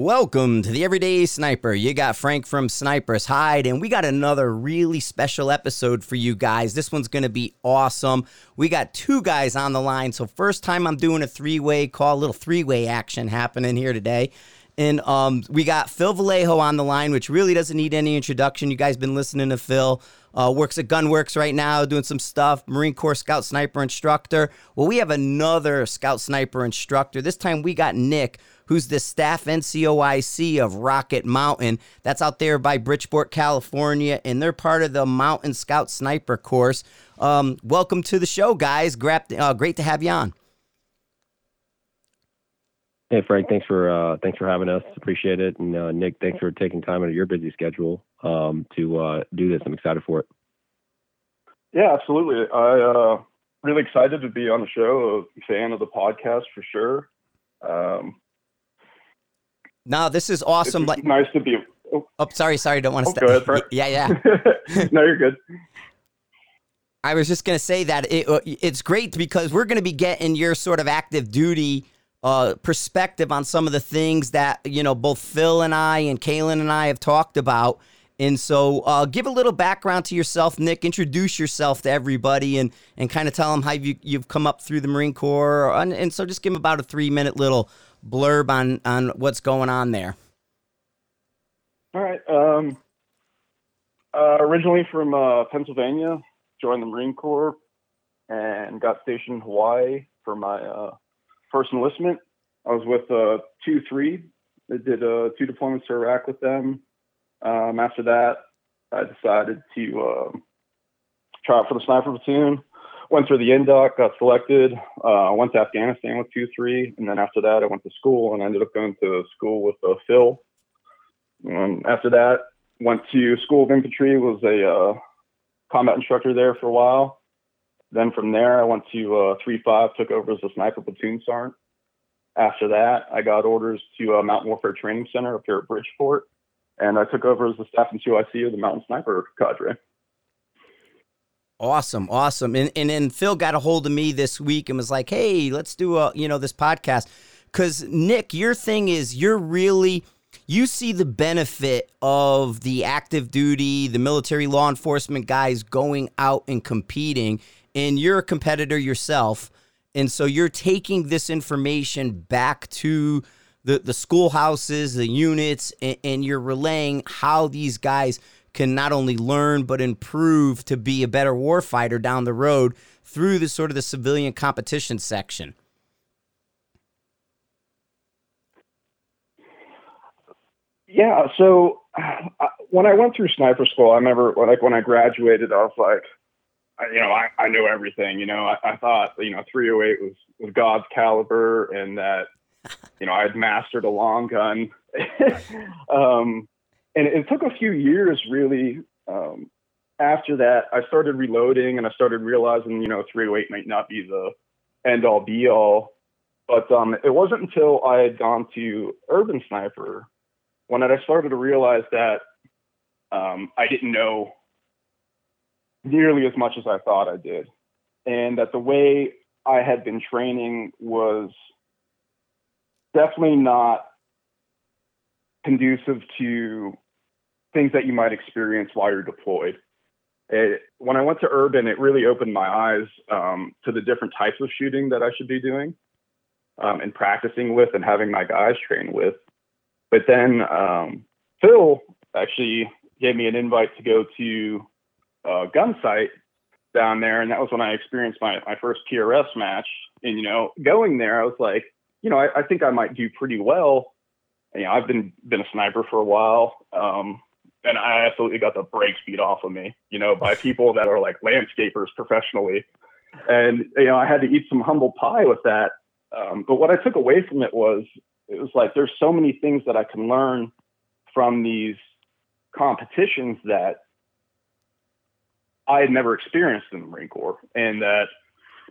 Welcome to the Everyday Sniper. You got Frank from Sniper's Hide, and we got another really special episode for you guys. This one's going to be awesome. We got two guys on the line. So, first time I'm doing a three way call, a little three way action happening here today. And um, we got Phil Velayo on the line, which really doesn't need any introduction. You guys been listening to Phil. Uh, works at Gunwerks right now, doing some stuff. Marine Corps Scout Sniper instructor. Well, we have another Scout Sniper instructor. This time we got Nick, who's the staff NCOIC of Rocket Mountain. That's out there by Bridgeport, California, and they're part of the Mountain Scout Sniper course. Um, welcome to the show, guys. Uh, great to have you on. Hey Frank, thanks for uh, thanks for having us. Appreciate it. And uh, Nick, thanks for taking time out of your busy schedule um, to uh, do this. I'm excited for it. Yeah, absolutely. I uh, really excited to be on the show. A fan of the podcast for sure. Um, no, this is awesome. Like nice to be. Oh, oh sorry, sorry. Don't want to. Oh, go ahead. Yeah, yeah. no, you're good. I was just going to say that it, uh, it's great because we're going to be getting your sort of active duty uh, perspective on some of the things that you know both Phil and I and Kaylin and I have talked about. And so, uh, give a little background to yourself, Nick. Introduce yourself to everybody, and and kind of tell them how you, you've come up through the Marine Corps. And, and so, just give them about a three minute little blurb on on what's going on there. All right. Um, uh, originally from uh, Pennsylvania, joined the Marine Corps, and got stationed in Hawaii for my uh, first enlistment. I was with uh, two three. I did uh, two deployments to Iraq with them. Um, after that, I decided to uh, try out for the sniper platoon. Went through the indoc, got selected. Uh, went to Afghanistan with two three, and then after that, I went to school and I ended up going to school with uh, Phil. Um, after that, went to School of Infantry. Was a uh, combat instructor there for a while. Then from there, I went to uh, 3 5, took over as a sniper platoon sergeant. After that, I got orders to uh, Mountain Warfare Training Center up here at Bridgeport, and I took over as the staff NCOIC of the Mountain Sniper Cadre. Awesome, awesome. And and then Phil got a hold of me this week and was like, "Hey, let's do a you know this podcast." Because Nick, your thing is you're really you see the benefit of the active duty, the military law enforcement guys going out and competing and you're a competitor yourself. And so you're taking this information back to the, the schoolhouses, the units, and, and you're relaying how these guys can not only learn but improve to be a better warfighter down the road through the sort of the civilian competition section. Yeah, so uh, when I went through sniper school, I remember like when I graduated, I was like, you know, I, I knew everything. You know, I, I thought, you know, 308 was, was God's caliber and that, you know, I had mastered a long gun. um, and it took a few years really. Um, after that, I started reloading and I started realizing, you know, 308 might not be the end all be all. But um, it wasn't until I had gone to Urban Sniper when I started to realize that um, I didn't know nearly as much as I thought I did. And that the way I had been training was definitely not conducive to things that you might experience while you're deployed. It, when I went to urban, it really opened my eyes um, to the different types of shooting that I should be doing um, and practicing with and having my guys train with. But then um, Phil actually gave me an invite to go to uh, Gunsight down there, and that was when I experienced my my first PRS match. And you know, going there, I was like, you know, I, I think I might do pretty well. You know, I've been been a sniper for a while, um, and I absolutely got the brakes beat off of me, you know, by people that are like landscapers professionally. And you know, I had to eat some humble pie with that. Um, but what I took away from it was it was like there's so many things that I can learn from these competitions that I had never experienced in the Marine Corps, and that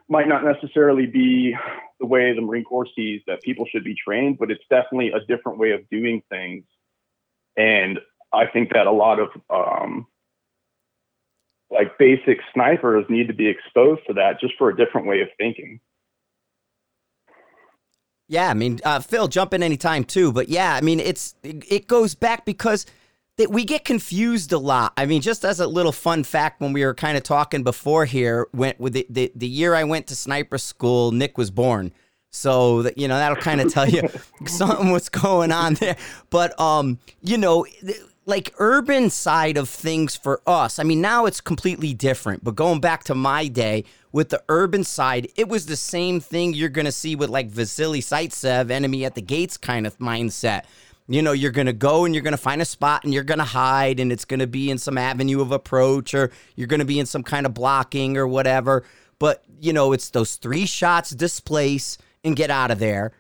might not necessarily be the way the Marine Corps sees that people should be trained, but it's definitely a different way of doing things. And I think that a lot of um, like basic snipers need to be exposed to that just for a different way of thinking. Yeah, I mean, uh, Phil, jump in anytime too. But yeah, I mean, it's it goes back because that we get confused a lot. I mean, just as a little fun fact, when we were kind of talking before here, went with the, the, the year I went to sniper school, Nick was born. So that you know that'll kind of tell you something what's going on there. But um, you know, like urban side of things for us. I mean, now it's completely different. But going back to my day with the urban side, it was the same thing you're gonna see with like Vasily Zaitsev, enemy at the gates kind of mindset you know, you're going to go and you're going to find a spot and you're going to hide and it's going to be in some avenue of approach or you're going to be in some kind of blocking or whatever. But, you know, it's those three shots, displace and get out of there.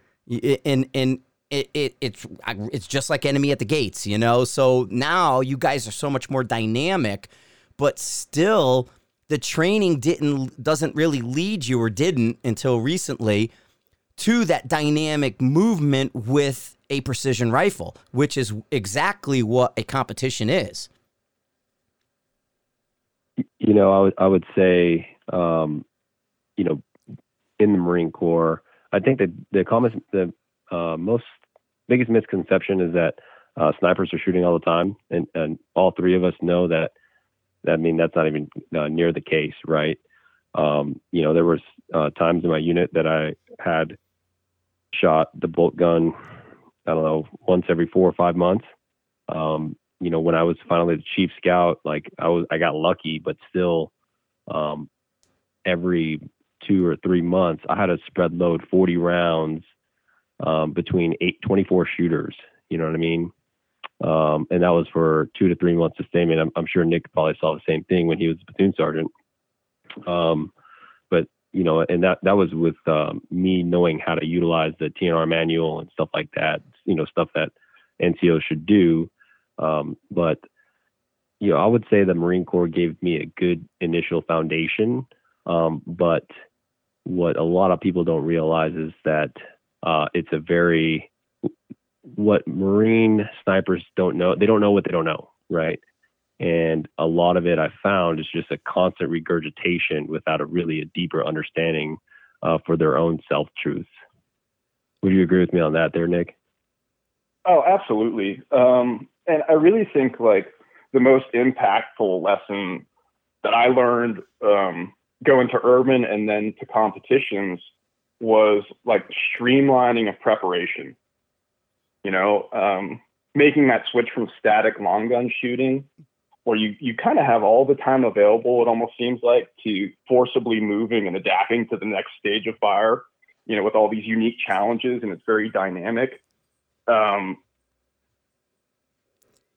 And, and, it, it it's it's just like enemy at the gates, you know. So now you guys are so much more dynamic, but still the training didn't doesn't really lead you or didn't until recently to that dynamic movement with a precision rifle, which is exactly what a competition is. You know, I would I would say, um, you know, in the Marine Corps, I think that the common, the uh, most biggest misconception is that uh, snipers are shooting all the time, and and all three of us know that. I mean, that's not even uh, near the case, right? Um, you know, there was uh, times in my unit that I had shot the bolt gun I don't know, once every four or five months. Um, you know, when I was finally the chief scout, like I was, I got lucky, but still, um, every two or three months, I had to spread load 40 rounds, um, between eight, 24 shooters. You know what I mean? Um, and that was for two to three months sustainment. I'm, I'm sure Nick probably saw the same thing when he was a platoon sergeant. Um, but you know, and that that was with um, me knowing how to utilize the T&R manual and stuff like that. You know, stuff that NCO should do. Um, but you know, I would say the Marine Corps gave me a good initial foundation. Um, but what a lot of people don't realize is that uh, it's a very what Marine snipers don't know. They don't know what they don't know, right? And a lot of it I found is just a constant regurgitation without a really a deeper understanding uh, for their own self truths. Would you agree with me on that there, Nick? Oh, absolutely. Um, and I really think like the most impactful lesson that I learned um, going to urban and then to competitions was like streamlining of preparation. You know, um, making that switch from static long gun shooting where you, you kind of have all the time available, it almost seems like, to forcibly moving and adapting to the next stage of fire, you know, with all these unique challenges and it's very dynamic. Um,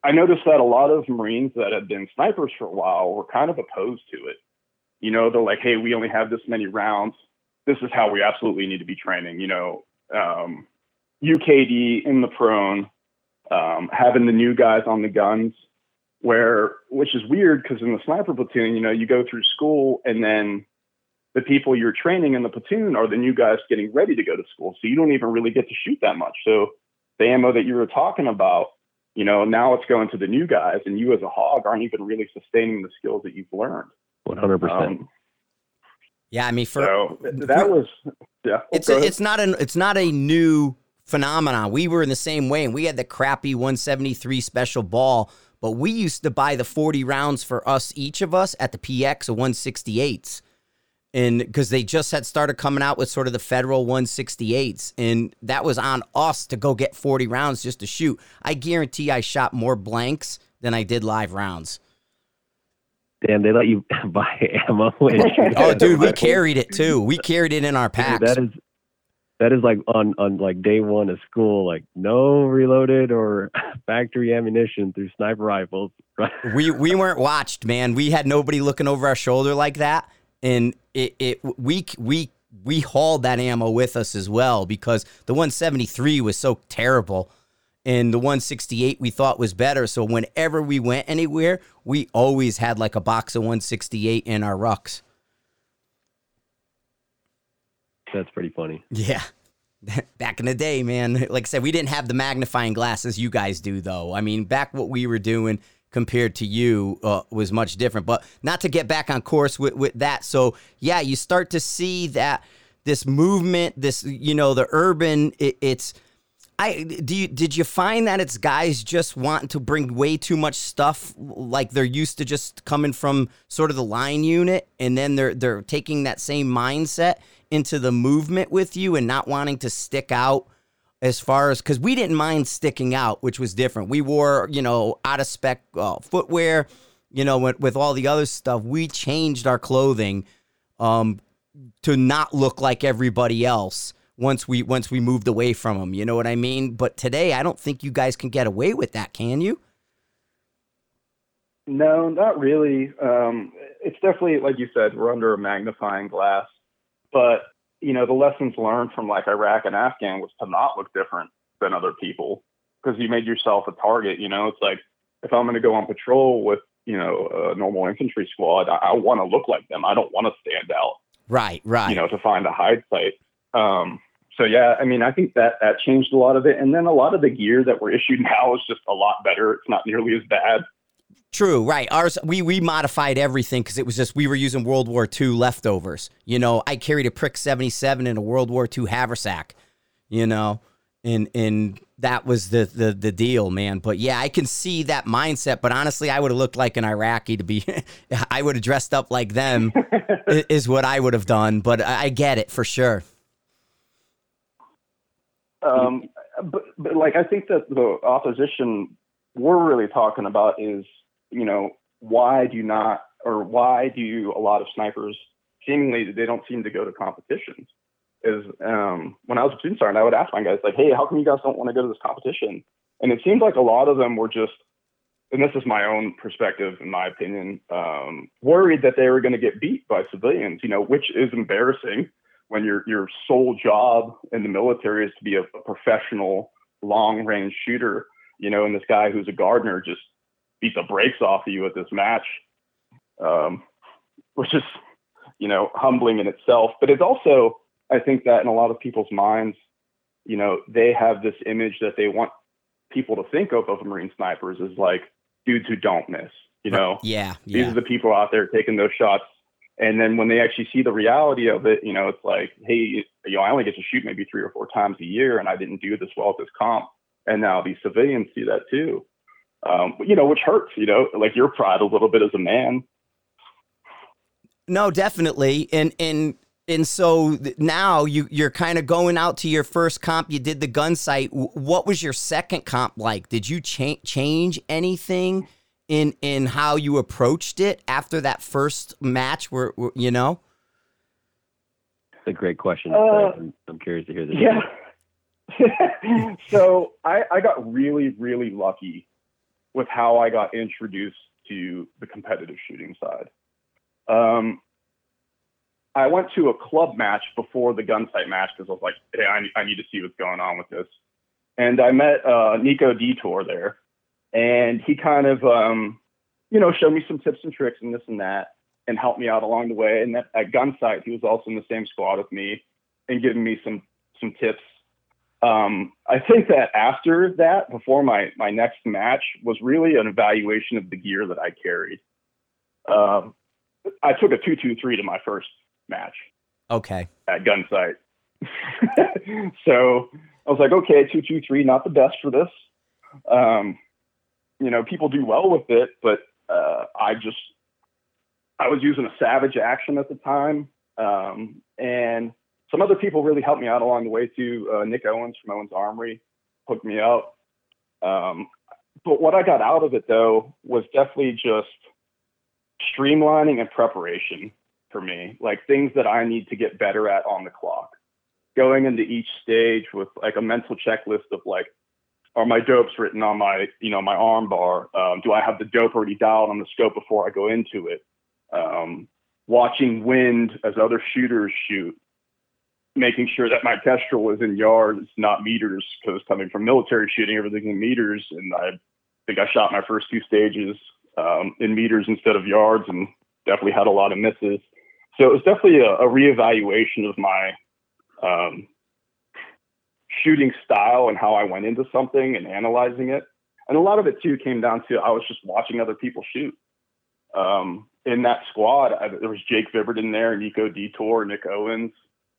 I noticed that a lot of Marines that have been snipers for a while were kind of opposed to it. You know, they're like, hey, we only have this many rounds. This is how we absolutely need to be training. You know, um, UKD in the prone, um, having the new guys on the guns where which is weird because in the sniper platoon, you know, you go through school and then the people you're training in the platoon are the new guys getting ready to go to school. So you don't even really get to shoot that much. So the ammo that you were talking about, you know, now it's going to the new guys, and you as a hog aren't even really sustaining the skills that you've learned. One hundred percent. Um, yeah, I mean, for so that was yeah. It's a, it's not an it's not a new phenomenon. We were in the same way, and we had the crappy 173 special ball but we used to buy the 40 rounds for us, each of us, at the PX of 168s. And because they just had started coming out with sort of the federal 168s. And that was on us to go get 40 rounds just to shoot. I guarantee I shot more blanks than I did live rounds. Damn, they let you buy ammo. oh, dude, we carried it too. We carried it in our packs. Dude, that is that is like on on like day one of school, like no reloaded or factory ammunition through sniper rifles. we we weren't watched, man. We had nobody looking over our shoulder like that, and it it we we we hauled that ammo with us as well because the 173 was so terrible. And the 168 we thought was better. So whenever we went anywhere, we always had like a box of 168 in our rucks. That's pretty funny. Yeah. Back in the day, man. Like I said, we didn't have the magnifying glasses you guys do, though. I mean, back what we were doing compared to you uh, was much different. But not to get back on course with, with that. So, yeah, you start to see that this movement, this you know the urban. It, it's I do you did you find that it's guys just wanting to bring way too much stuff like they're used to just coming from sort of the line unit and then they're they're taking that same mindset into the movement with you and not wanting to stick out as far as because we didn't mind sticking out, which was different. We wore you know out of spec uh, footwear, you know with, with all the other stuff. We changed our clothing um, to not look like everybody else once we once we moved away from them. You know what I mean? But today, I don't think you guys can get away with that, can you? No, not really. Um, it's definitely like you said, we're under a magnifying glass. But you know, the lessons learned from like Iraq and Afghan was to not look different than other people because you made yourself a target. You know, it's like if I'm going to go on patrol with you know a normal infantry squad, I, I want to look like them. I don't want to stand out. Right, right. You know, to find a hide site. Um, so yeah, I mean, I think that that changed a lot of it, and then a lot of the gear that we're issued now is just a lot better. It's not nearly as bad. True, right. Ours we we modified everything because it was just we were using World War II leftovers. You know, I carried a Prick seventy seven in a World War II haversack. You know, and and that was the the the deal, man. But yeah, I can see that mindset. But honestly, I would have looked like an Iraqi to be. I would have dressed up like them. is what I would have done. But I get it for sure. Um, but, but like I think that the opposition we're really talking about is, you know, why do you not, or why do a lot of snipers seemingly they don't seem to go to competitions? Is um, when I was a student sergeant, I would ask my guys like, "Hey, how come you guys don't want to go to this competition?" And it seemed like a lot of them were just, and this is my own perspective, in my opinion, um, worried that they were going to get beat by civilians. You know, which is embarrassing when your your sole job in the military is to be a, a professional long range shooter, you know, and this guy who's a gardener just beat the brakes off of you at this match, um, which is, you know, humbling in itself. But it's also, I think that in a lot of people's minds, you know, they have this image that they want people to think of of Marine snipers as like dudes who don't miss. You know, yeah, yeah. these are the people out there taking those shots and then when they actually see the reality of it, you know, it's like, hey, you know, I only get to shoot maybe three or four times a year, and I didn't do this well at this comp. And now these civilians see that too, um, you know, which hurts. You know, like your pride a little bit as a man. No, definitely, and and and so now you you're kind of going out to your first comp. You did the Gunsight. What was your second comp like? Did you cha- change anything? in in how you approached it after that first match? Where, where you know. It's a great question. Uh, I'm, I'm, curious to hear this. Yeah. so I, I got really, really lucky with how I got introduced to the competitive shooting side. Um, I went to a club match before the Gunsight match because I was like, hey, I, I need to see what's going on with this. And I met uh, Nico Detour there and he kind of um, you know showed me some tips and tricks and this and that and helped me out along the way and that, at gunsight he was also in the same squad with me and giving me some some tips um, i think that after that before my my next match was really an evaluation of the gear that i carried. Um, i took a 223 to my first match. Okay. At gunsight. So i was like okay 223 not the best for this. Um, you know, people do well with it, but uh, I just I was using a Savage action at the time, um, and some other people really helped me out along the way too. Uh, Nick Owens from Owens Armory hooked me up. Um, but what I got out of it though was definitely just streamlining and preparation for me, like things that I need to get better at on the clock. Going into each stage with like a mental checklist of like, are my dopes written on my, you know, my arm bar? Um, do I have the dope already dialed on the scope before I go into it? Um, watching wind as other shooters shoot, making sure that my kestrel is in yards, not meters, because coming from military shooting, everything in meters. And I think I shot my first two stages um, in meters instead of yards and definitely had a lot of misses. So it was definitely a, a reevaluation of my um, shooting style and how I went into something and analyzing it. And a lot of it too came down to I was just watching other people shoot. Um, in that squad, I, there was Jake Vibbert in there, Nico Detour, Nick Owens,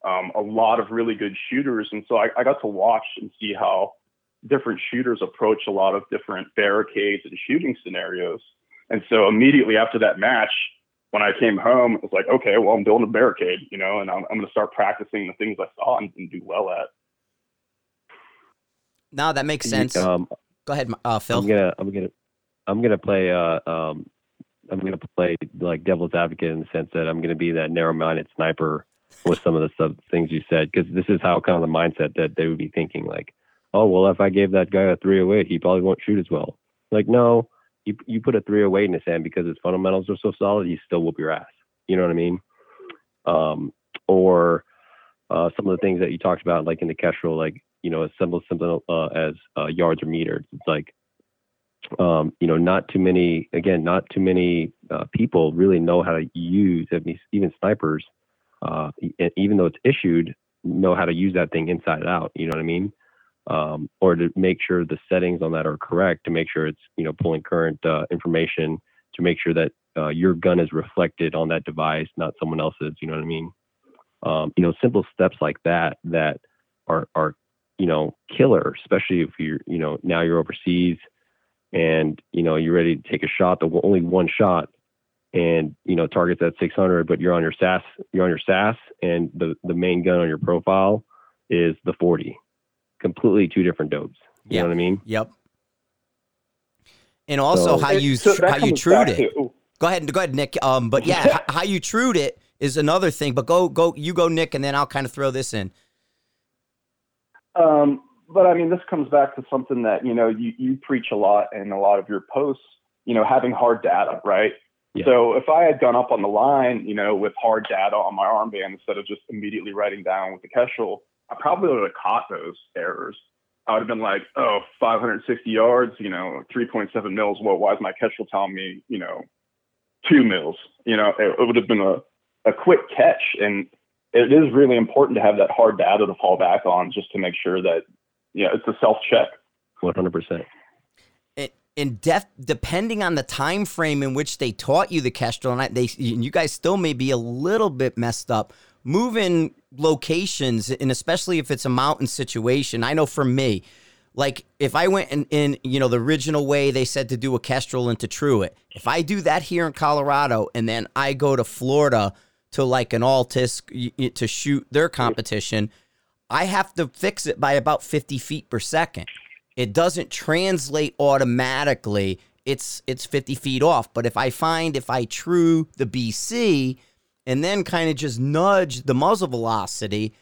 um, a lot of really good shooters. And so I, I got to watch and see how different shooters approach a lot of different barricades and shooting scenarios. And so immediately after that match, when I came home, it was like, okay, well, I'm building a barricade, you know, and I'm, I'm going to start practicing the things I saw and, and do well at. No, that makes sense. Um, Go ahead, uh, Phil. I'm gonna, I'm gonna, I'm gonna play. Uh, um, I'm gonna play like devil's advocate in the sense that I'm gonna be that narrow-minded sniper with some of the sub things you said, because this is how kind of the mindset that they would be thinking. Like, oh well, if I gave that guy a 308, he probably won't shoot as well. Like, no, you you put a 308 in his hand because his fundamentals are so solid, he still whoop your ass. You know what I mean? Um, or uh, some of the things that you talked about, like in the Kestrel, like you know, as simple something uh, as uh, yards or meters. It's like, um, you know, not too many. Again, not too many uh, people really know how to use. Even snipers, uh, even though it's issued, know how to use that thing inside out. You know what I mean? Um, or to make sure the settings on that are correct, to make sure it's you know pulling current uh, information, to make sure that uh, your gun is reflected on that device, not someone else's. You know what I mean? Um, you know, simple steps like that that are are you know, killer, especially if you're, you know, now you're overseas and, you know, you're ready to take a shot, the only one shot and, you know, targets at 600, but you're on your SAS, you're on your SAS and the, the main gun on your profile is the 40. Completely two different dopes. You know what I mean? Yep. And also so, how you so how you trued it. To, go ahead, go ahead, Nick. Um, but yeah, how you trued it is another thing. But go, go, you go, Nick, and then I'll kind of throw this in. Um, but I mean, this comes back to something that you know you you preach a lot in a lot of your posts. You know, having hard data, right? Yeah. So if I had gone up on the line, you know, with hard data on my armband instead of just immediately writing down with the Kestrel, I probably would have caught those errors. I would have been like, oh, 560 yards, you know, 3.7 mils. Well, why is my Kestrel telling me, you know, two mils? You know, it, it would have been a, a quick catch. And it is really important to have that hard data to fall back on just to make sure that yeah, it's a self check. One hundred percent. In depth, depending on the time frame in which they taught you the Kestrel, and I, they, you guys still may be a little bit messed up moving locations, and especially if it's a mountain situation. I know for me, like if I went in, in you know the original way they said to do a Kestrel into Truett, if I do that here in Colorado and then I go to Florida to like an Altus to shoot their competition, I have to fix it by about 50 feet per second. It doesn't translate automatically. It's it's 50 feet off. But if I find if I true the BC and then kind of just nudge the muzzle velocity,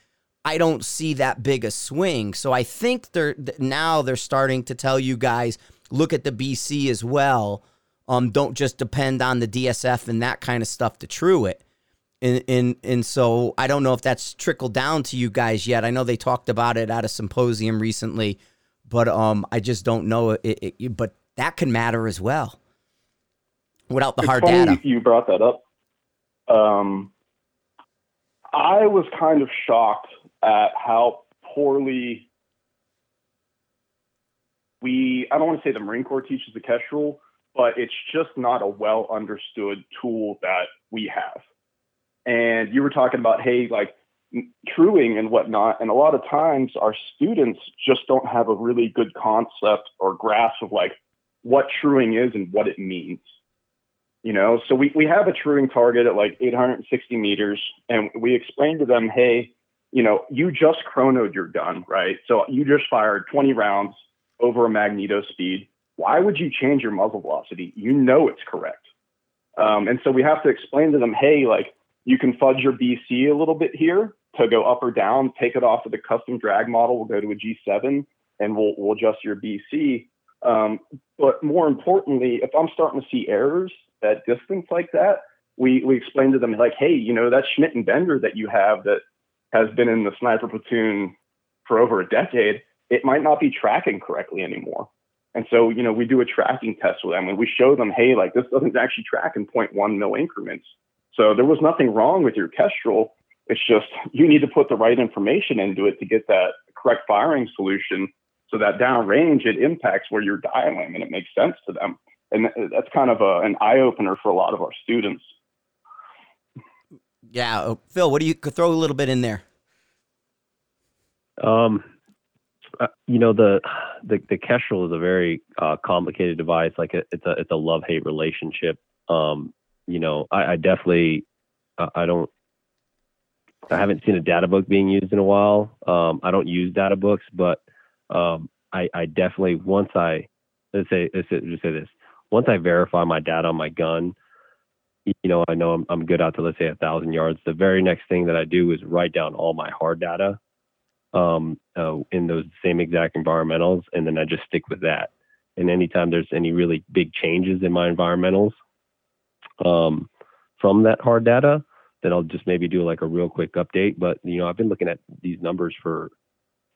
I don't see that big a swing. So I think they're now they're starting to tell you guys look at the BC as well. Um, don't just depend on the DSF and that kind of stuff to true it and and and so I don't know if that's trickled down to you guys yet. I know they talked about it at a symposium recently, but um, I just don't know it. it but that can matter as well without the it's hard data. You brought that up. Um, I was kind of shocked at how poorly we. I don't want to say the Marine Corps teaches the Kestrel, but it's just not a well understood tool that we have and you were talking about hey like truing and whatnot and a lot of times our students just don't have a really good concept or grasp of like what truing is and what it means you know? So we, we have a truing target at like 860 meters and we explain to them hey you know you just chronoed your gun right? So you just fired 20 rounds over a MagnetoSpeed. Why would you change your muzzle velocity? You know it's correct. Um, and so we have to explain to them hey like you can fudge your BC a little bit here to go up or down, take it off of the custom drag model. We'll go to a G7 and we'll, we'll adjust your BC. Um, but more importantly, if I'm starting to see errors at distance like that, we, we explain to them like, hey, you know, that Schmidt and Bender that you have that has been in the sniper platoon for over a decade, it might not be tracking correctly anymore. And so, you know, we do a tracking test with them and we show them, hey, like this doesn't actually track in 0.1 mil increments. So there was nothing wrong with your Kestrel. It's just you need to put the right information into it to get that correct firing solution so that downrange it impacts where you're dialing and it makes sense to them. And that's kind of a, an eye opener for a lot of our students. Yeah. Oh, Phil, what do you throw a little bit in there? Um, uh, you know the the the Kestrel is a very uh, complicated device. Like it, it's a it's a love hate relationship. Um, you know, I, I definitely uh, I don't I haven't seen a data book being used in a while. Um, I don't use data books, but um, I, I definitely once I let's say let's just say this once I verify my data on my gun, you know I know I'm I'm good out to let's say a thousand yards. The very next thing that I do is write down all my hard data um, uh, in those same exact environmentals, and then I just stick with that. And anytime there's any really big changes in my environmentals um, from that hard data, then I'll just maybe do like a real quick update. But you know, I've been looking at these numbers for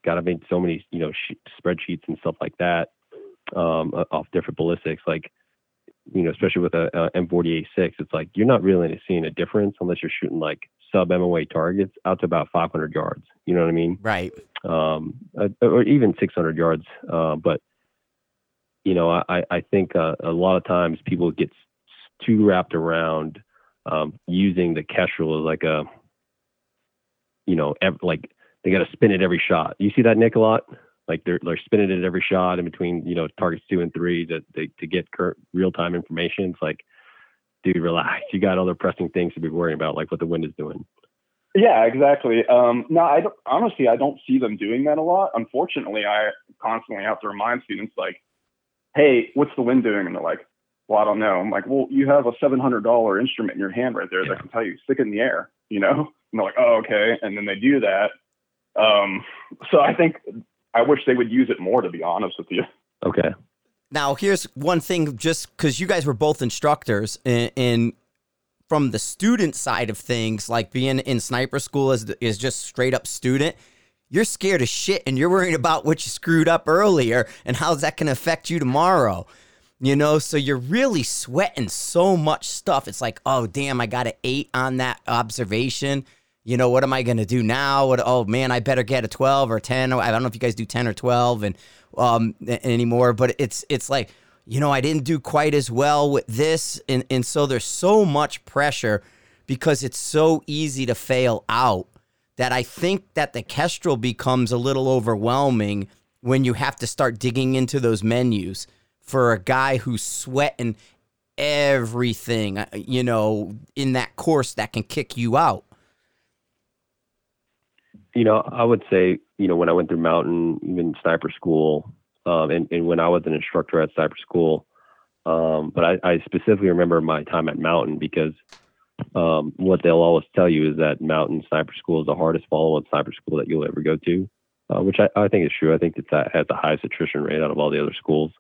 God, I've made so many you know sh- spreadsheets and stuff like that um, off different ballistics. Like you know, especially with a, a M48-6, it's like you're not really seeing a difference unless you're shooting like sub MOA targets out to about 500 yards. You know what I mean? Right. Um, uh, or even 600 yards. Uh, but you know, I I think uh, a lot of times people get too wrapped around um, using the Kestrel as like a, you know, ev- like they got to spin it every shot. You see that Nick a lot? Like they're they're spinning it every shot in between, you know, targets two and three to to, to get current real time information. It's like, dude, relax. You got other pressing things to be worrying about, like what the wind is doing. Yeah, exactly. Um, no, I don't, honestly I don't see them doing that a lot. Unfortunately, I constantly have to remind students like, hey, what's the wind doing? And they're like, well, I don't know. I'm like, well, you have a $700 instrument in your hand right there yeah. that can tell you, stick it in the air, you know? And they're like, oh, okay. And then they do that. Um, so I think I wish they would use it more, to be honest with you. Okay. Now, here's one thing just because you guys were both instructors, and, from the student side of things, like being in sniper school is, is just straight up student you're scared of shit and you're worrying about what you screwed up earlier and how's that going to affect you tomorrow you know so you're really sweating so much stuff. It's like oh damn i got an eight on that observation. You know what am i going to do now? What oh man i better get a 12 or 10 i don't know if you guys do 10 or 12 and um anymore but it's it's like you know i didn't do quite as well with this. And and so there's so much pressure because it's so easy to fail out that i think that the kestrel becomes a little overwhelming when you have to start digging into those menus for a guy who's sweating everything, uh, you know, in that course that can kick you out? You know, I would say, you know, when I went through mountain, even sniper school, um, and, and when I was an instructor at sniper school, um, but I, I, specifically remember my time at mountain because um, what they'll always tell you is that mountain sniper school is the hardest follow-on sniper school that you'll ever go to, uh, which I, I, think is true. I think it's at, at the highest attrition rate out of all the other schools.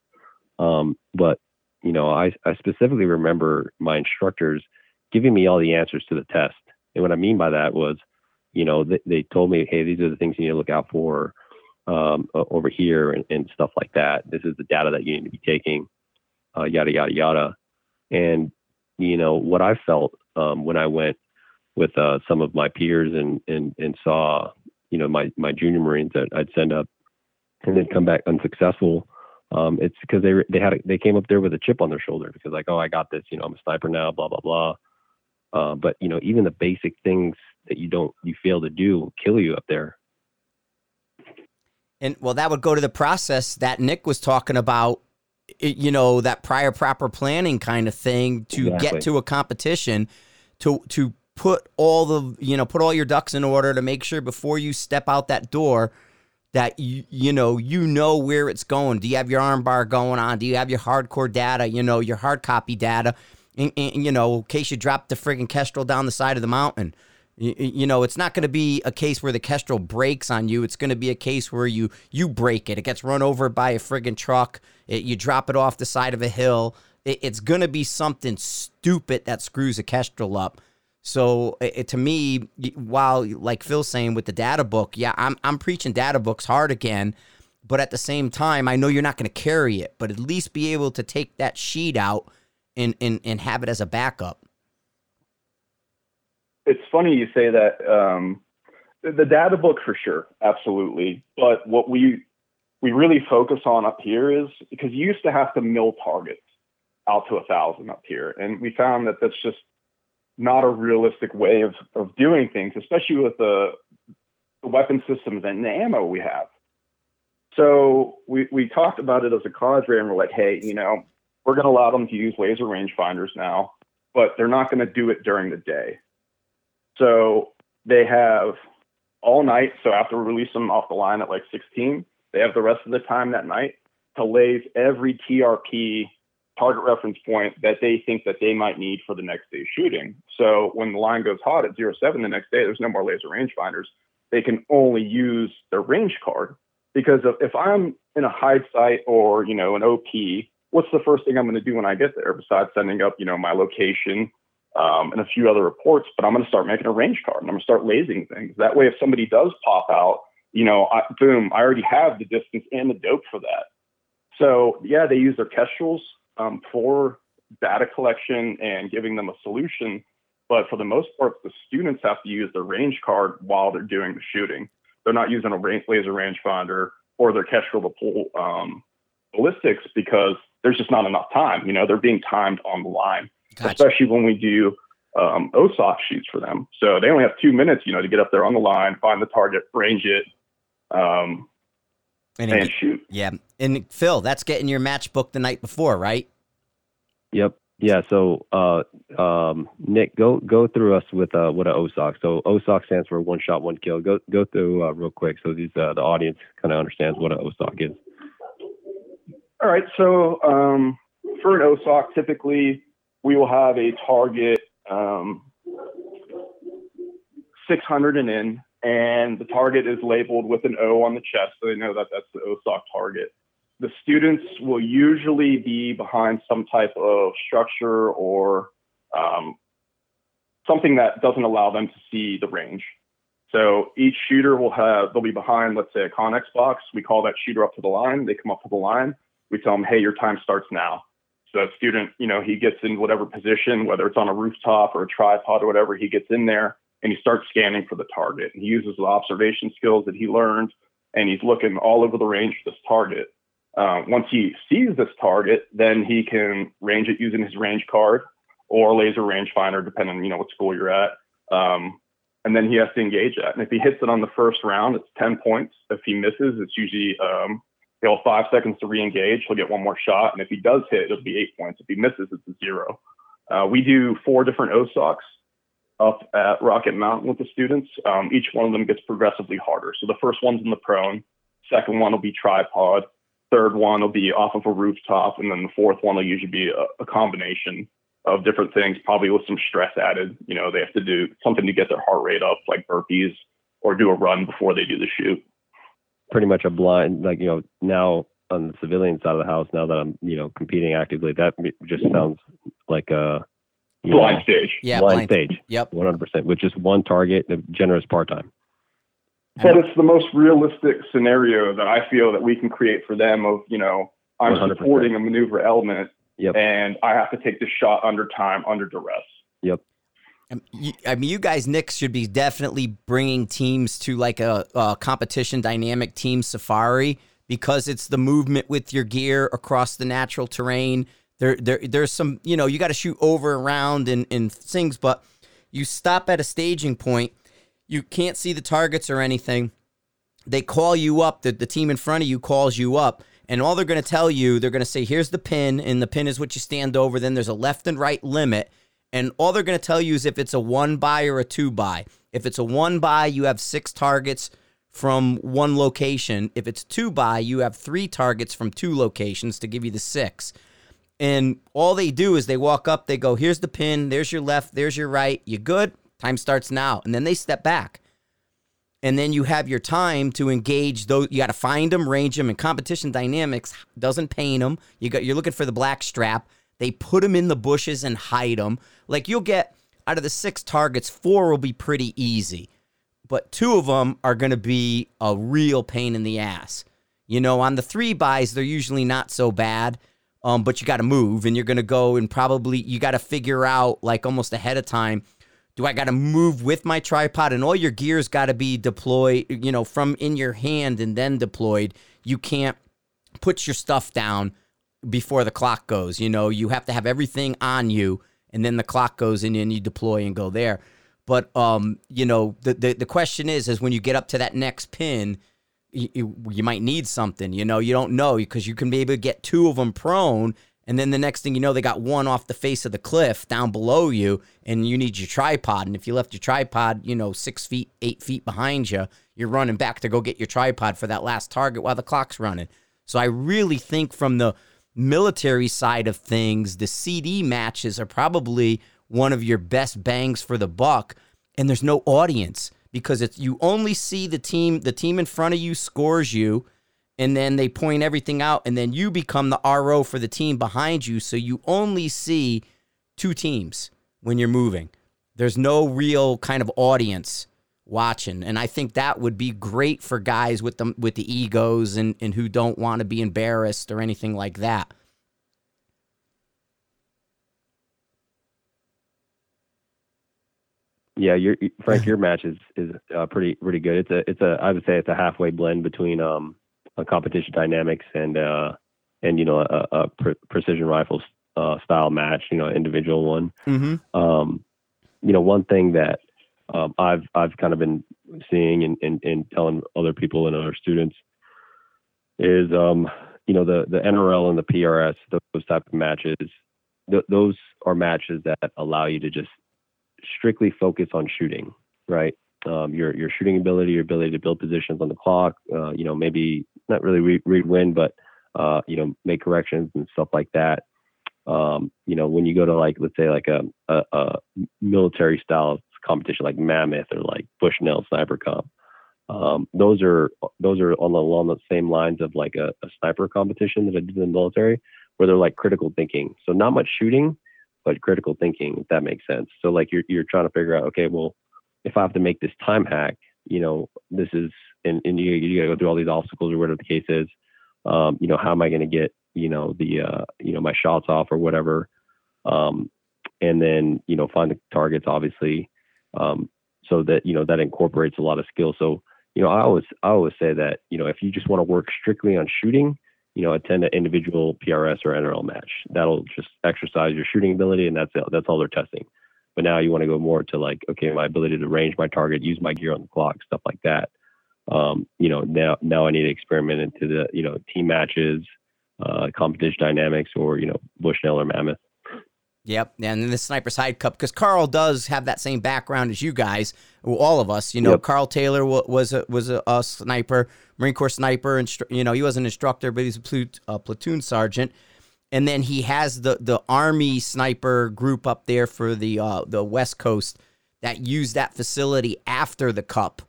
Um, but you know, I, I specifically remember my instructors giving me all the answers to the test. And what I mean by that was, you know, they, they told me, hey, these are the things you need to look out for um, over here and, and, stuff like that. This is the data that you need to be taking, uh, yada, yada, yada. And, you know, what I felt um, when I went with uh, some of my peers and, and, and saw, you know, my, my junior Marines that I'd send up and then come back unsuccessful um, it's because they they had a, they came up there with a chip on their shoulder because like oh I got this you know I'm a sniper now blah blah blah. Uh, but you know even the basic things that you don't you fail to do will kill you up there. And well, that would go to the process that Nick was talking about. You know that prior proper planning kind of thing to exactly. get to a competition, to to put all the you know put all your ducks in order to make sure before you step out that door that you you know you know where it's going. Do you have your armbar going on? Do you have your hardcore data? You know your hard copy data. You know, in case you drop the friggin' Kestrel down the side of the mountain. You, you know, it's not going to be a case where the Kestrel breaks on you. It's going to be a case where you you break it. It gets run over by a friggin' truck. It, you drop it off the side of a hill. It, it's going to be something stupid that screws a Kestrel up. So it, to me, while like Phil's saying with the data book, yeah, I'm I'm preaching data books hard again, but at the same time, I know you're not going to carry it, but at least be able to take that sheet out and and and have it as a backup. It's funny you say that. Um, the data book for sure, absolutely. But what we we really focus on up here is because you used to have to mill targets out to a thousand up here, and we found that that's just not a realistic way of, of doing things, especially with the the weapon systems and the ammo we have. So we, we talked about it as a cadre and we're like, hey, you know, we're going to allow them to use laser rangefinders now, but they're not going to do it during the day. So they have all night. So after we release them off the line at like 16, they have the rest of the time that night to laze every TRP target reference point that they think that they might need for the next day's shooting. So when the line goes hot at zero seven the next day, there's no more laser rangefinders. They can only use their range card because if I'm in a hide site or, you know, an OP, what's the first thing I'm going to do when I get there besides sending up, you know, my location um, and a few other reports, but I'm going to start making a range card and I'm going to start lasing things. That way, if somebody does pop out, you know, I, boom, I already have the distance and the dope for that. So yeah, they use their kestrels um, for data collection and giving them a solution. But for the most part, the students have to use their range card while they're doing the shooting. They're not using a range, laser rangefinder or their kestrel to pull um, ballistics because there's just not enough time. You know, they're being timed on the line, gotcha. especially when we do um, OSOK shoots for them. So they only have two minutes, you know, to get up there on the line, find the target, range it, um, and, and shoot. Yeah. And Phil, that's getting your match book the night before, right? Yep. Yeah. So, uh, um, Nick, go go through us with uh, what a OSOK. So OSOK stands for one shot, one kill. Go go through uh, real quick so these uh, the audience kind of understands what a OSOK is. All right. So um, for an OSOK, typically we will have a target um, 600 and in, and the target is labeled with an O on the chest, so they know that that's the OSOK target. The students will usually be behind some type of structure or um, something that doesn't allow them to see the range. So each shooter will have, they'll be behind, let's say, a Connex box. We call that shooter up to the line. They come up to the line. We tell them, hey, your time starts now. So that student, you know, he gets in whatever position, whether it's on a rooftop or a tripod or whatever, he gets in there and he starts scanning for the target. He uses the observation skills that he learned, and he's looking all over the range for this target. Uh, once he sees this target, then he can range it using his range card or laser rangefinder, depending on you know what school you're at. Um, and then he has to engage that. And if he hits it on the first round, it's 10 points. If he misses, it's usually um, he'll have five seconds to re-engage. He'll get one more shot, and if he does hit, it'll be eight points. If he misses, it's a zero. Uh, we do four different OSOKs up at Rocket Mountain with the students. Um, each one of them gets progressively harder. So the first one's in the prone, second one will be tripod, third one will be off of a rooftop, and then the fourth one will usually be a, a combination of different things, probably with some stress added. You know, they have to do something to get their heart rate up, like burpees, or do a run before they do the shoot. Pretty much a blind, like you know, now on the civilian side of the house, now that I'm you know competing actively, that just sounds like a blind stage. Yeah, blind, blind stage. Yep. 100%, with just one target, the generous part time. But it's the most realistic scenario that I feel that we can create for them of, you know, I'm 100%. supporting a maneuver element yep. and I have to take the shot under time, under duress. Yep. Um, I mean, you guys, Knicks, should be definitely bringing teams to like a, a competition dynamic team safari because it's the movement with your gear across the natural terrain there, there, there's some, you know, you got to shoot over, around, and, and things, but you stop at a staging point. You can't see the targets or anything. They call you up. The, the team in front of you calls you up. And all they're going to tell you, they're going to say, here's the pin, and the pin is what you stand over. Then there's a left and right limit. And all they're going to tell you is if it's a one by or a two by. If it's a one by, you have six targets from one location. If it's two by, you have three targets from two locations to give you the six. And all they do is they walk up, they go, here's the pin, there's your left, there's your right. You good? Time starts now. And then they step back. And then you have your time to engage those. You got to find them, range them, and competition dynamics doesn't paint them. You got you're looking for the black strap. They put them in the bushes and hide them. Like you'll get out of the six targets, four will be pretty easy, but two of them are going to be a real pain in the ass. You know, on the three buys, they're usually not so bad um, but you got to move and you're going to go and probably you got to figure out like almost ahead of time do I got to move with my tripod and all your gears got to be deployed, you know, from in your hand and then deployed. You can't put your stuff down before the clock goes. You know, you have to have everything on you and then the clock goes and you deploy and go there. But um, you know, the, the the question is, is when you get up to that next pin, you, you might need something. You know, you don't know because you can be able to get two of them prone, and then the next thing you know, they got one off the face of the cliff down below you, and you need your tripod. And if you left your tripod, you know, six feet, eight feet behind you, you're running back to go get your tripod for that last target while the clock's running. So I really think from the military side of things, the CD matches are probably one of your best bangs for the buck, and there's no audience because it's you only see the team the team in front of you scores you and then they point everything out and then you become the RO for the team behind you. So you only see two teams when you're moving. There's no real kind of audience watching. And I think that would be great for guys with the with the egos and and who don't want to be embarrassed or anything like that Yeah, your Frank, your match is is uh, pretty pretty good. It's a it's a I would say it's a halfway blend between um a competition dynamics and uh and you know a, a pre- precision rifle uh, style match. You know, individual one. mm-hmm. Um, you know, one thing that um, I've I've kind of been seeing and, and, and telling other people and other students is um you know the the NRL and the PRS those type of matches. Th- those are matches that allow you to just strictly focus on shooting, right? Um, your your shooting ability, your ability to build positions on the clock, uh, you know, maybe not really read, read wind, but uh, you know, make corrections and stuff like that. Um, you know, when you go to like let's say like a, a, a military style competition like Mammoth or like Bushnell Sniper Comp, um, those are those are on the, along the same lines of like a, a sniper competition that I did in the military, where they're like critical thinking. So not much shooting, but critical thinking, if that makes sense. So like you're you're trying to figure out, okay, well, if I have to make this time hack, you know, this is and, and you you gotta go through all these obstacles or whatever the case is. Um, you know, how am I gonna get, you know, the uh, you know, my shots off or whatever. Um, and then, you know, find the targets obviously. Um, so that, you know, that incorporates a lot of skill. So, you know, I always I always say that, you know, if you just want to work strictly on shooting, you know, attend an individual PRS or NRL match. That'll just exercise your shooting ability, and that's. That's all they're testing. But now you want to go more to like, okay, my ability to range my target, use my gear on the clock, stuff like that. Um, you know, now now I need to experiment into the you know team matches, uh, competition dynamics, or you know Bushnell or Mammoth. Yep, and then the Sniper Side Cup because Carl does have that same background as you guys, all of us. You know, yep. Carl Taylor was a was a, a, sniper, Marine Corps sniper, and you know he was an instructor, but he's a platoon, a platoon sergeant. And then he has the the Army sniper group up there for the uh, the West Coast that use that facility after the Cup.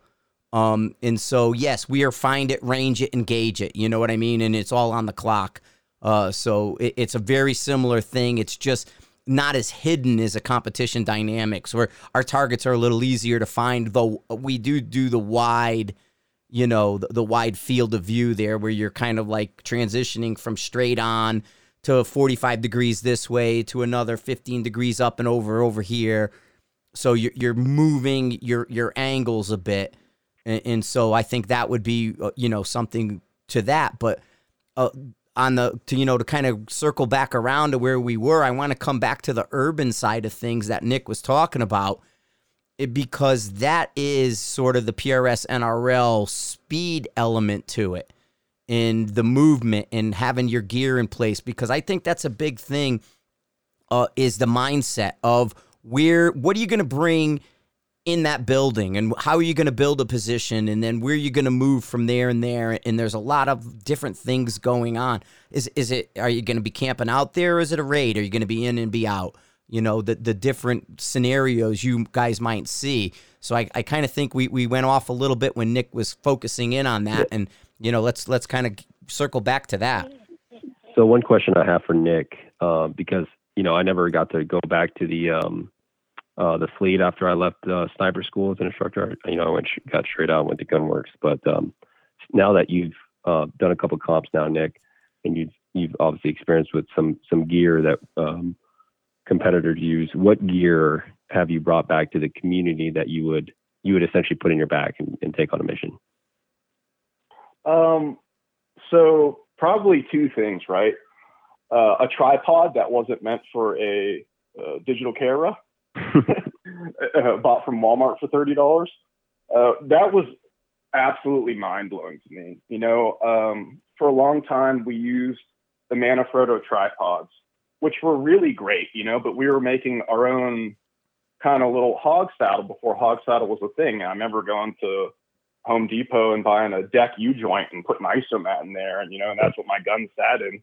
Um, and so yes, we are find it, range it, engage it. You know what I mean? And it's all on the clock. Uh, so it, it's a very similar thing. It's just not as hidden as a competition dynamics where our targets are a little easier to find though we do do the wide you know the, the, wide field of view there where you're kind of like transitioning from straight on to 45 degrees this way to another 15 degrees up and over over here. So you're, you're moving your your angles a bit. And, and so i think that would be uh, you know something to that. But uh, on the to you know to kind of circle back around to where we were i want to come back to the urban side of things that nick was talking about it, because that is sort of the prs nrl speed element to it and the movement and having your gear in place because i think that's a big thing uh, is the mindset of where what are you going to bring in that building and how are you going to build a position and then where are you going to move from there and there and there's a lot of different things going on. Is is it are you going to be camping out there is it a raid? Are you going to be in and be out? You know the the different scenarios you guys might see. So i, I kind of think we, we went off a little bit when nick was focusing in on that and you know let's let's kind of circle back to that. So one question i have for nick uh, because you know i never got to go back to the um, uh, the fleet after I left uh, sniper school as an instructor. You know, I went got straight out and went to Gunwerks. But um, now that you've uh, done a couple comps now, Nick, and you've you've obviously experienced with some some gear that um, competitors use. What gear have you brought back to the community that you would you would essentially put in your back and, and take on a mission? Um, so probably two things, right? Uh, a tripod that wasn't meant for a uh, digital camera uh, bought from Walmart for thirty dollars. Uh, that was absolutely mind blowing to me. You know, um, for a long time we used the Manfrotto tripods, which were really great. You know, but we were making our own kind of little hog saddle before hog saddle was a thing. I remember going to Home Depot and buying a deck U joint and putting isomat in there, and you know, and that's what my gun sat in.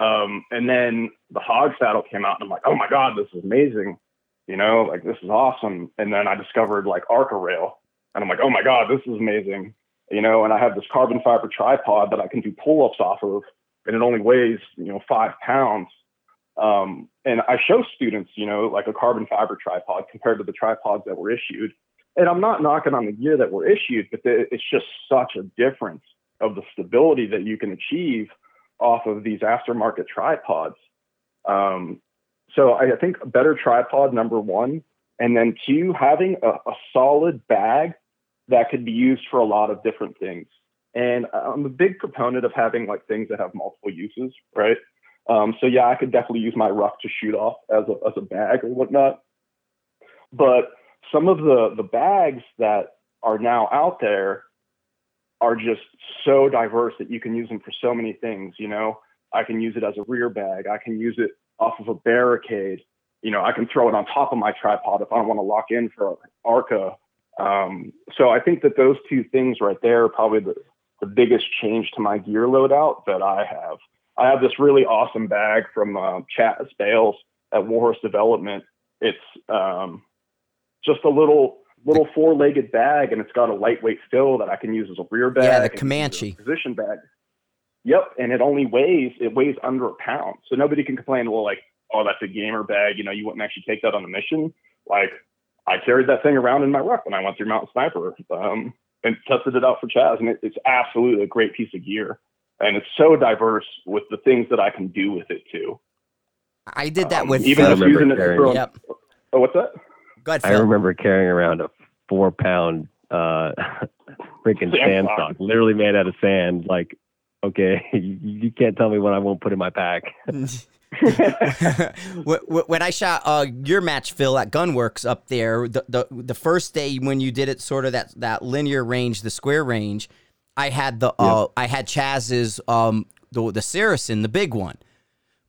Um, and then the hog saddle came out, and I'm like, oh my god, this is amazing, you know, like this is awesome. And then I discovered like Arca Rail, and I'm like, oh my god, this is amazing, you know. And I have this carbon fiber tripod that I can do pull ups off of, and it only weighs you know five pounds. Um, and I show students, you know, like a carbon fiber tripod compared to the tripods that were issued. And I'm not knocking on the gear that were issued, but it's just such a difference of the stability that you can achieve off of these aftermarket tripods. Um, so I think a better tripod, number one. And then two, having a, a solid bag that could be used for a lot of different things. And I'm a big proponent of having like things that have multiple uses, right? Um, so yeah, I could definitely use my ruck to shoot off as a as a bag or whatnot. But some of the the bags that are now out there are just so diverse that you can use them for so many things. You know, I can use it as a rear bag. I can use it off of a barricade. You know, I can throw it on top of my tripod if I want to lock in for Arca. Um, so I think that those two things right there are probably the, the biggest change to my gear loadout that I have. I have this really awesome bag from uh, Chaz Bales at Warhorse Development. It's um, just a little little four legged bag, and it's got a lightweight fill that I can use as a rear bag. Yeah, the Comanche position bag. Yep, and it only weighs it weighs under a pound, so nobody can complain. Well, like, oh, that's a gamer bag. You know, you wouldn't actually take that on a mission. Like, I carried that thing around in my ruck when I went through Mountain Sniper um, and tested it out for Chaz, and it, it's absolutely a great piece of gear and it's so diverse with the things that I can do with it too. I did that um, with even just using it for. Yep. Oh, what's that? Go ahead, I remember carrying around a four pound uh, freaking sand, stock, literally made out of sand. Like, okay, you, can't tell me what I won't put in my pack. when I shot uh, your match, Phil, at Gunwerks up there, the, the the first day when you did it, sort of that that linear range, the square range, I had the uh, I had Chaz's um the the Saracen, the big one.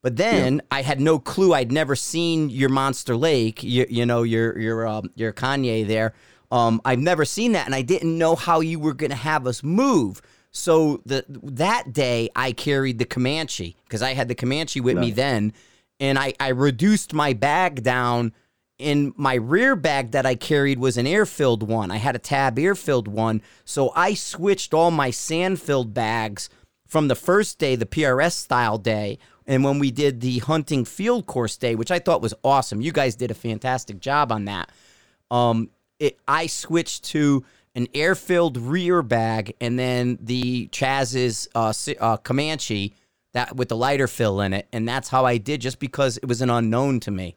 But then I had no clue. I'd never seen your Monster Lake. You, you know your your um, your Kanye there. Um, I've never seen that, and I didn't know how you were going to have us move. So the that day I carried the Comanche because I had the Comanche with nice. me then, and I I reduced my bag down in my rear bag that I carried was an air filled one. I had a tab air filled one. So I switched all my sand filled bags from the first day, the PRS style day, and when we did the hunting field course day, which I thought was awesome. You guys did a fantastic job on that. Um, it, I switched to an air filled rear bag and then the Chaz's uh, uh, Comanche that with the lighter fill in it, and that's how I did just because it was an unknown to me.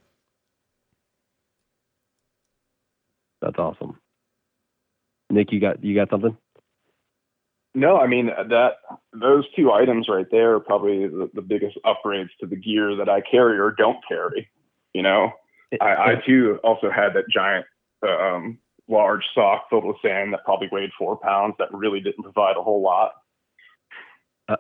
That's awesome. Nick, you got you got something? No, I mean that those two items right there are probably the, the biggest upgrades to the gear that I carry or don't carry. You know, I, I too also had that giant, um, large sock filled with sand that probably weighed four pounds that really didn't provide a whole lot.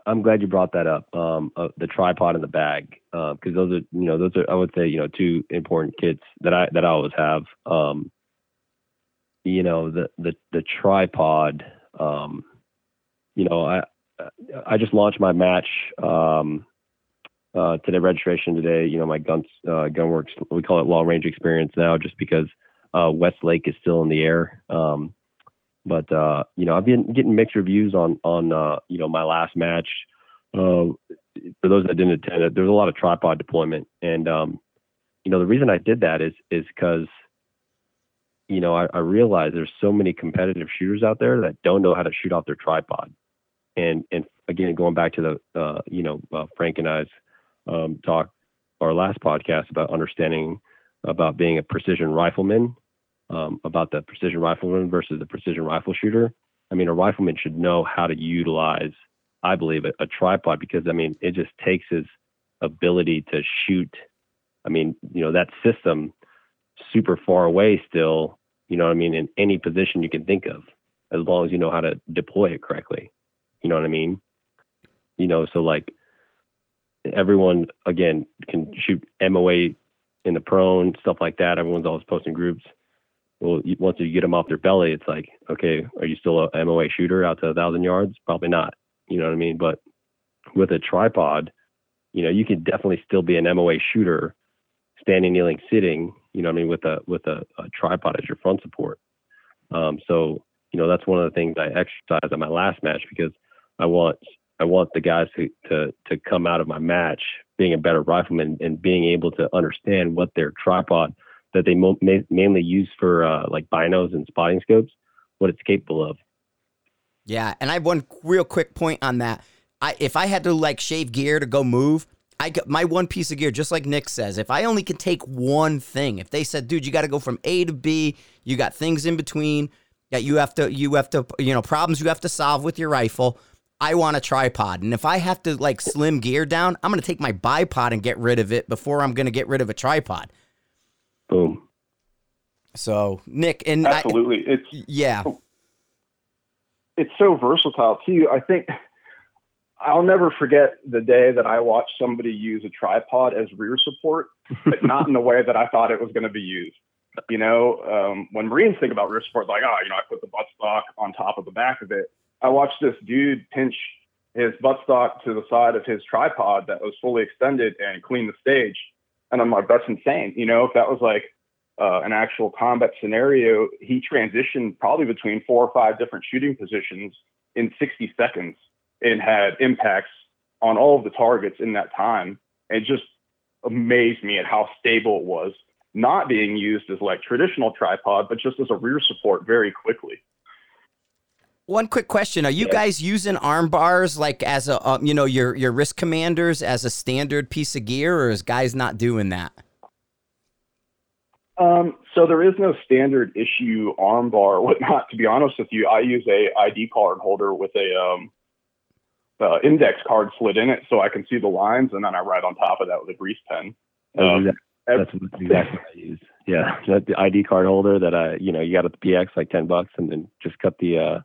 I'm glad you brought that up. Um, uh, the tripod and the bag, because uh, those are, you know, those are, I would say, you know, two important kits that I that I always have. Um, you know the the the tripod um you know i i just launched my match um uh today registration today you know my guns uh Gunwerks we call it long range experience now just because uh westlake is still in the air. Um but uh you know i've been getting mixed reviews on on uh you know my last match. Uh, for those that didn't attend it there's a lot of tripod deployment. And um you know the reason i did that is is because you know, I, I realize there's so many competitive shooters out there that don't know how to shoot off their tripod. And and again, going back to the uh, you know uh, Frank and I's um, talk our last podcast about understanding about being a precision rifleman, um, about the precision rifleman versus the precision rifle shooter. I mean, a rifleman should know how to utilize, I believe, a, a tripod because I mean, it just takes his ability to shoot. I mean, you know, that system super far away still. You know what I mean? In any position you can think of, as long as you know how to deploy it correctly. You know what I mean? You know, so like everyone again can shoot MOA in the prone stuff like that. Everyone's always posting groups. Well, you, once you get them off their belly, it's like, okay, are you still a MOA shooter out to a thousand yards? Probably not. You know what I mean? But with a tripod, you know, you can definitely still be an MOA shooter, standing, kneeling, sitting. You know what I mean? With a with a, a tripod as your front support. Um, so you know that's one of the things I exercise at my last match because I want I want the guys to to to come out of my match being a better rifleman and being able to understand what their tripod that they mo- ma- mainly use for uh, like binos and spotting scopes, what it's capable of. Yeah, and I have one real quick point on that. I if I had to like shave gear to go move, I my one piece of gear, just like Nick says. If I only could take one thing, if they said, "Dude, you got to go from A to B," you got things in between that you have to, you have to, you know, problems you have to solve with your rifle. I want a tripod, and if I have to like slim gear down, I'm gonna take my bipod and get rid of it before I'm gonna get rid of a tripod. Boom. So Nick and absolutely, I, it's yeah, it's so versatile too. I think I'll never forget the day that I watched somebody use a tripod as rear support, but not in the way that I thought it was going to be used. You know, um, when Marines think about rear support, like, oh, you know, I put the buttstock on top of the back of it. I watched this dude pinch his buttstock to the side of his tripod that was fully extended and clean the stage. And I'm like, that's insane. You know, if that was like uh, an actual combat scenario, he transitioned probably between four or five different shooting positions in 60 seconds and had impacts on all of the targets in that time. It just amazed me at how stable it was, not being used as like traditional tripod, but just as a rear support very quickly. One quick question: Are you yeah. guys using arm bars like as a um, you know your your risk commanders as a standard piece of gear, or is guys not doing that? Um, so there is no standard issue arm bar or whatnot. To be honest with you, I use a ID card holder with a um, uh, index card slid in it, so I can see the lines, and then I write on top of that with a grease pen. Um, that's exactly what I use. Yeah, that the ID card holder that I, you know, you got at the PX like ten bucks, and then just cut the uh,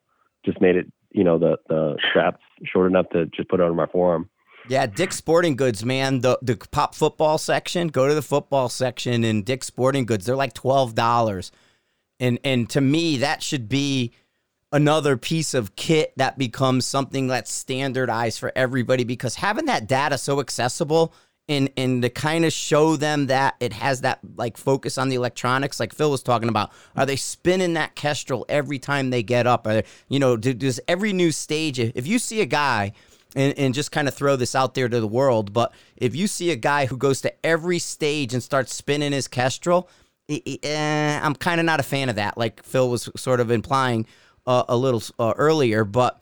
just made it, you know, the the straps short enough to just put it on my forearm. Yeah, Dick's Sporting Goods, man. The the pop football section. Go to the football section in Dick's Sporting Goods. They're like twelve dollars, and and to me that should be another piece of kit that becomes something that's standardized for everybody because having that data so accessible and and to kind of show them that it has that like focus on the electronics like phil was talking about are they spinning that kestrel every time they get up? Are they, you know does every new stage if you see a guy and, and just kind of throw this out there to the world but if you see a guy who goes to every stage and starts spinning his kestrel eh, i'm kind of not a fan of that like phil was sort of implying uh, a little uh, earlier but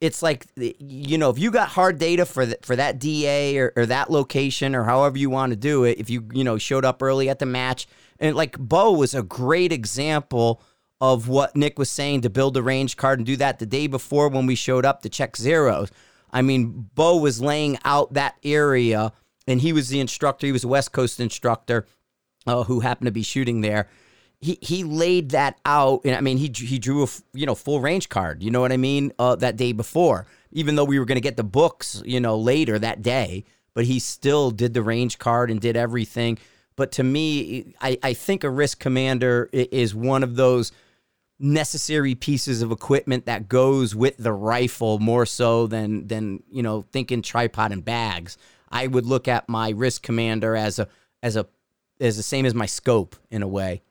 it's like you know if you got hard data for the, for that DA or, or that location or however you want to do it if you you know showed up early at the match and like Bo was a great example of what Nick was saying to build a range card and do that the day before when we showed up to check zeros. I mean, Bo was laying out that area and he was the instructor. He was a West Coast instructor uh, who happened to be shooting there he he laid that out, and I mean he he drew a you know full range card. You know what I mean? Uh, that day before, even though we were going to get the books, you know, later that day, but he still did the range card and did everything. But to me, I I think a risk commander is one of those necessary pieces of equipment that goes with the rifle more so than than you know thinking tripod and bags. I would look at my risk commander as a as a as the same as my scope in a way.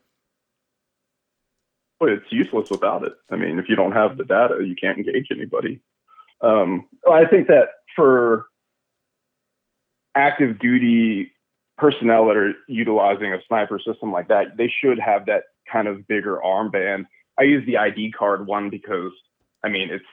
Well, it's useless without it. I mean, if you don't have the data, you can't engage anybody. Um, I think that for active duty personnel that are utilizing a sniper system like that, they should have that kind of bigger armband. I use the ID card one because, I mean, it's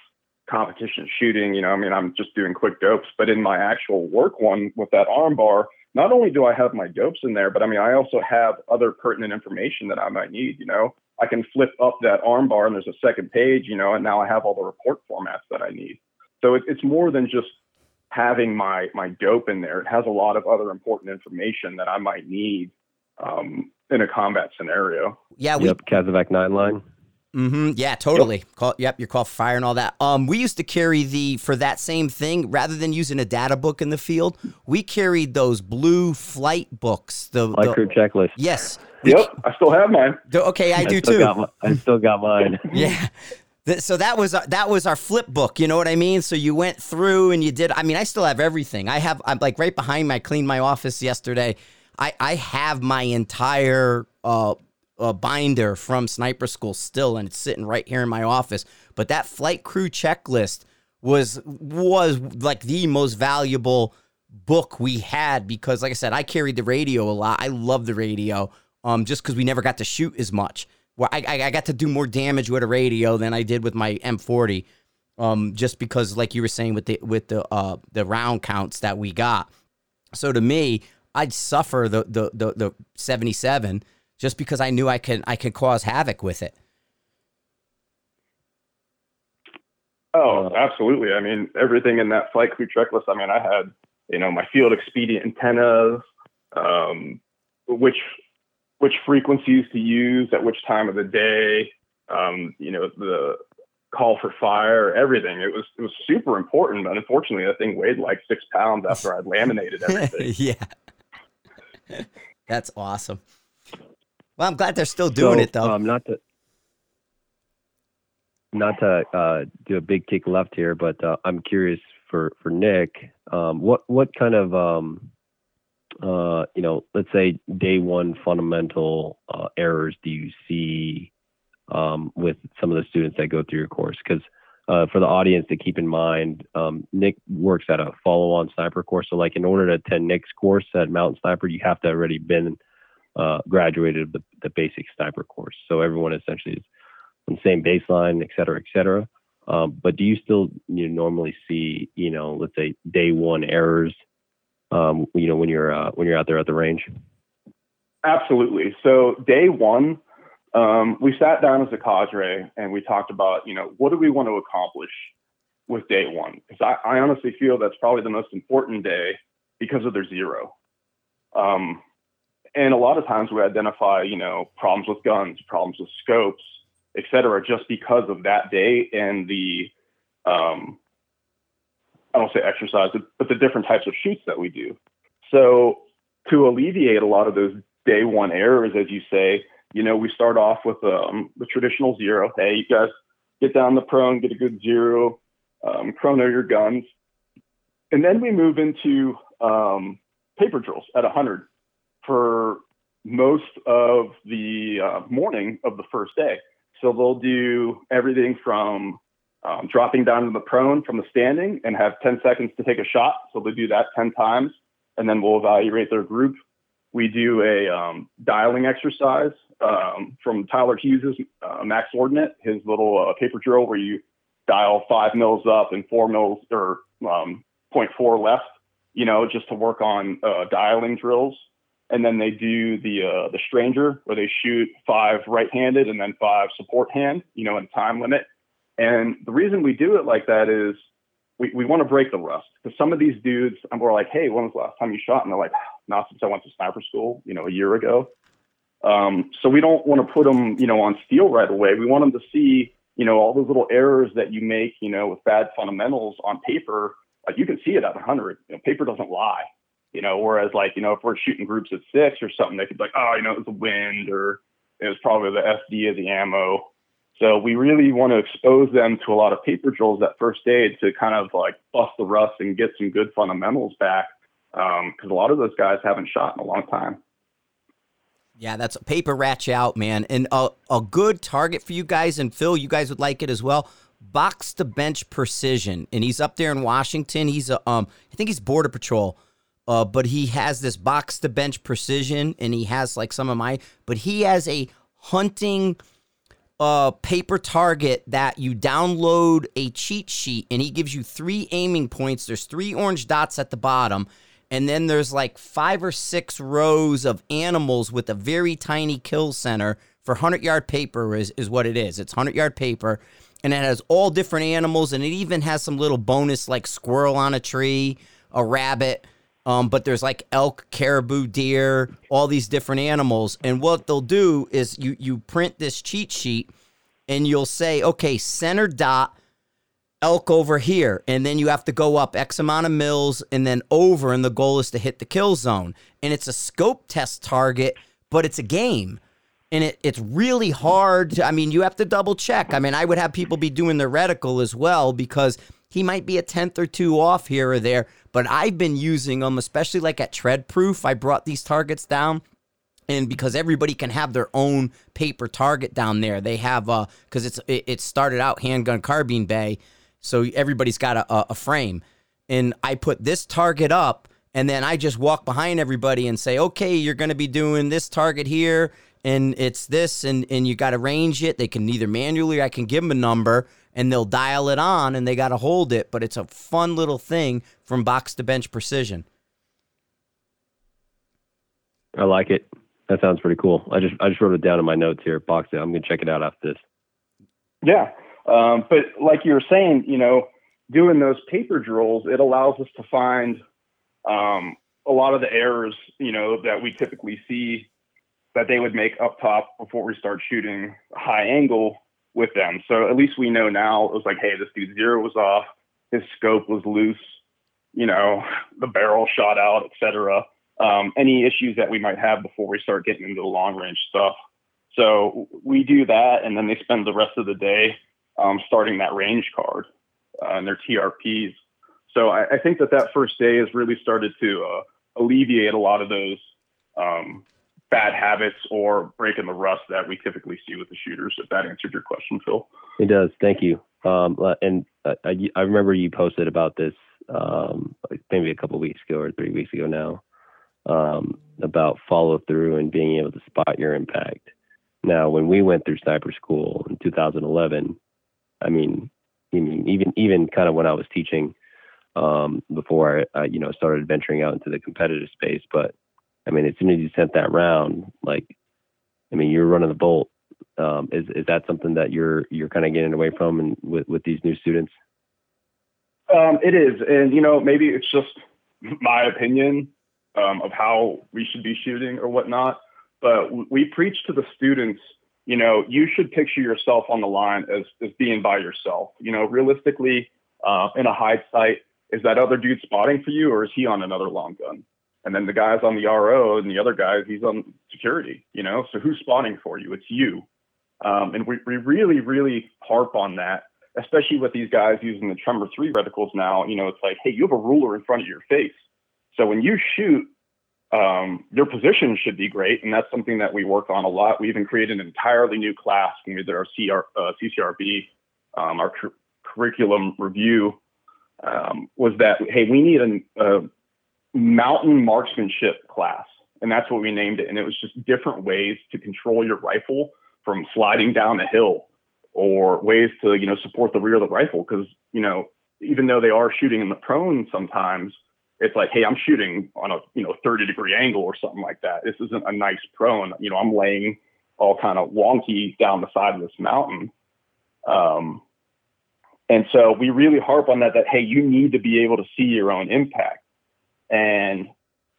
competition shooting. You know, I mean, I'm just doing quick dopes, but in my actual work one with that armbar, not only do I have my dopes in there, but I mean, I also have other pertinent information that I might need. You know, I can flip up that armbar and there's a second page, you know, and now I have all the report formats that I need. So it, it's more than just having my my dope in there. It has a lot of other important information that I might need. Um, in a combat scenario. Yeah, we yep, Casevac nine line. Mm-hmm. Yeah, totally. Yep. Call, yep, your call for fire and all that. Um, we used to carry the for that same thing rather than using a data book in the field. We carried those blue flight books. The flight crew checklist. Yes. Yep, I still have mine. Okay, I, I do too. My, I still got mine. yeah. So that was our, that was our flip book, you know what I mean? So you went through and you did. I mean, I still have everything. I have. I'm like right behind me. I cleaned my office yesterday. I I have my entire uh a binder from sniper school still and it's sitting right here in my office but that flight crew checklist was was like the most valuable book we had because like i said i carried the radio a lot i love the radio um just because we never got to shoot as much well I, I got to do more damage with a radio than i did with my m40 um just because like you were saying with the with the uh the round counts that we got so to me i'd suffer the the the, the 77 just because I knew I can I can cause havoc with it. Oh, absolutely. I mean, everything in that flight crew checklist. I mean, I had you know my field expedient antennas, um, which which frequencies to use at which time of the day, um, you know the call for fire, everything. It was it was super important, but unfortunately, that thing weighed like six pounds after I'd laminated everything. yeah, that's awesome. Well, I'm glad they're still doing so, it though. Um, not to not to uh, do a big kick left here, but uh, I'm curious for for Nick. Um, what what kind of um, uh, you know, let's say day one fundamental uh, errors do you see um, with some of the students that go through your course? Because uh, for the audience to keep in mind, um, Nick works at a follow-on sniper course. So, like, in order to attend Nick's course at Mountain Sniper, you have to already been uh, graduated the, the basic sniper course. So everyone essentially is on the same baseline, et cetera, et cetera. Um, but do you still you normally see, you know, let's say day one errors, um, you know, when you're uh, when you're out there at the range? Absolutely. So day one, um, we sat down as a cadre and we talked about, you know, what do we want to accomplish with day one? Because I, I honestly feel that's probably the most important day because of their zero. Um, and a lot of times we identify, you know, problems with guns, problems with scopes, et cetera, just because of that day and the, um, I don't say exercise, but the different types of shoots that we do. So to alleviate a lot of those day one errors, as you say, you know, we start off with um, the traditional zero. Hey, you guys get down the prone, get a good zero, um, chrono your guns. And then we move into um, paper drills at 100 for most of the uh, morning of the first day. So they'll do everything from um, dropping down to the prone from the standing and have 10 seconds to take a shot. So they do that 10 times, and then we'll evaluate their group. We do a um, dialing exercise um, from Tyler Hughes' uh, Max Ordinate, his little uh, paper drill where you dial five mils up and four mils or um, 0.4 left, you know, just to work on uh, dialing drills and then they do the uh, the stranger where they shoot five right-handed and then five support hand, you know, in time limit. And the reason we do it like that is we, we want to break the rust because some of these dudes, and we're like, hey, when was the last time you shot? And they're like, not since I went to sniper school, you know, a year ago. Um, so we don't want to put them, you know, on steel right away. We want them to see, you know, all those little errors that you make, you know, with bad fundamentals on paper. Like you can see it at 100. You know, paper doesn't lie. You know, whereas like, you know, if we're shooting groups at six or something, they could be like, oh, you know, it was the wind or it was probably the SD of the ammo. So we really want to expose them to a lot of paper drills at first aid to kind of like bust the rust and get some good fundamentals back. Because um, a lot of those guys haven't shot in a long time. Yeah, that's a paper ratch out, man. And a, a good target for you guys, and Phil, you guys would like it as well. Box to bench precision. And he's up there in Washington. He's a um I think he's border patrol. Uh, but he has this box to bench precision, and he has like some of my. But he has a hunting uh, paper target that you download a cheat sheet, and he gives you three aiming points. There's three orange dots at the bottom, and then there's like five or six rows of animals with a very tiny kill center for 100 yard paper is, is what it is. It's 100 yard paper, and it has all different animals, and it even has some little bonus like squirrel on a tree, a rabbit Um, but there's like elk, caribou, deer, all these different animals. And what they'll do is you you print this cheat sheet and you'll say, okay, center dot elk over here, and then you have to go up X amount of mills and then over, and the goal is to hit the kill zone. And it's a scope test target, but it's a game. And it, it's really hard. To, I mean, you have to double check. I mean, I would have people be doing the reticle as well because he might be a tenth or two off here or there. But I've been using them, especially like at tread proof. I brought these targets down and because everybody can have their own paper target down there they have uh because it's it, it, started out handgun carbine bay so everybody's got a, a frame. And I put this target up, and then I just walk behind everybody and say, okay, you're going to be doing this target here, and it's this, and, and you got to range it. They can either manually, I can give them a number, and they'll dial it on, and they got to hold it. But it's a fun little thing from box to bench precision. I like it. That sounds pretty cool. I just I just wrote it down in my notes here. Box it. I'm gonna check it out after this. Yeah, um, but like you were saying, you know, doing those paper drills, it allows us to find um, a lot of the errors, you know, that we typically see that they would make up top before we start shooting high angle with them. So at least we know now it was like, hey, this dude zero was off, his scope was loose, you know, the barrel shot out, etc. Um, any issues that we might have before we start getting into the long range stuff. So we do that, and then they spend the rest of the day um, starting that range card uh, and their TRPs. So I, I, think that that first day has really started to uh, alleviate a lot of those um, bad habits or breaking the rust that we typically see with the shooters. If that answered your question, Phil. It does. Thank you. Um, uh, and I, I, remember you posted about this um, maybe a couple weeks ago or three weeks ago now um, about follow through and being able to spot your impact. Now, when we went through sniper school in 2011, I mean, I mean, even even kind of when I was teaching um, before I, I, you know, started venturing out into the competitive space. But I mean, as soon as you sent that round, like, I mean, you're running the bolt. Um, is is that something that you're you're kind of getting away from and with with these new students? Um, it is, and you know, maybe it's just my opinion um, of how we should be shooting or whatnot. But we preach to the students you know, you should picture yourself on the line as, as being by yourself. You know, realistically, uh, in a hide site, is that other dude spotting for you or is he on another long gun? And then the guy's on the RO and the other guy, he's on security, you know? So who's spotting for you? It's you. Um, and we, we really, really harp on that, especially with these guys using the Tremor 3 reticles now. You know, it's like, hey, you have a ruler in front of your face. So when you shoot, um, your position should be great, and that's something that we work on a lot. We even created an entirely new class when we did our CR, uh, CCRB, um, our cu- curriculum review. Um, was that hey, we need a, a mountain marksmanship class, and that's what we named it. And it was just different ways to control your rifle from sliding down a hill, or ways to you know support the rear of the rifle because you know even though they are shooting in the prone sometimes it's like, hey, I'm shooting on a you know 30 degree angle or something like that. This isn't a nice prone. You know, I'm laying all kind of wonky down the side of this mountain. Um, and so we really harp on that. That hey, you need to be able to see your own impact. And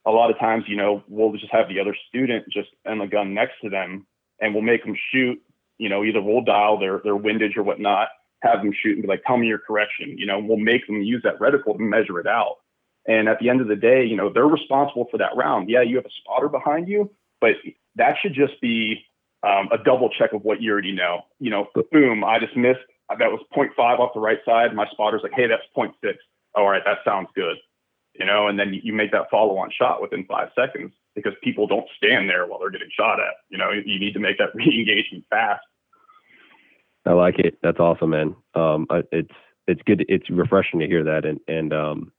a lot of times, you know, we'll just have the other student just and the gun next to them, and we'll make them shoot. You know, either we'll dial their their windage or whatnot, have them shoot and be like, tell me your correction. You know, we'll make them use that reticle to measure it out. And at the end of the day, you know, they're responsible for that round. Yeah, you have a spotter behind you, but that should just be um, a double check of what you already know. You know, boom, I just missed. That was 0.5 off the right side. My spotter's like, hey, that's 0.6. All right, that sounds good. You know, and then you make that follow on shot within five seconds because people don't stand there while they're getting shot at. You know, you need to make that re engagement fast. I like it. That's awesome, man. Um, it's it's good. It's refreshing to hear that, and and um,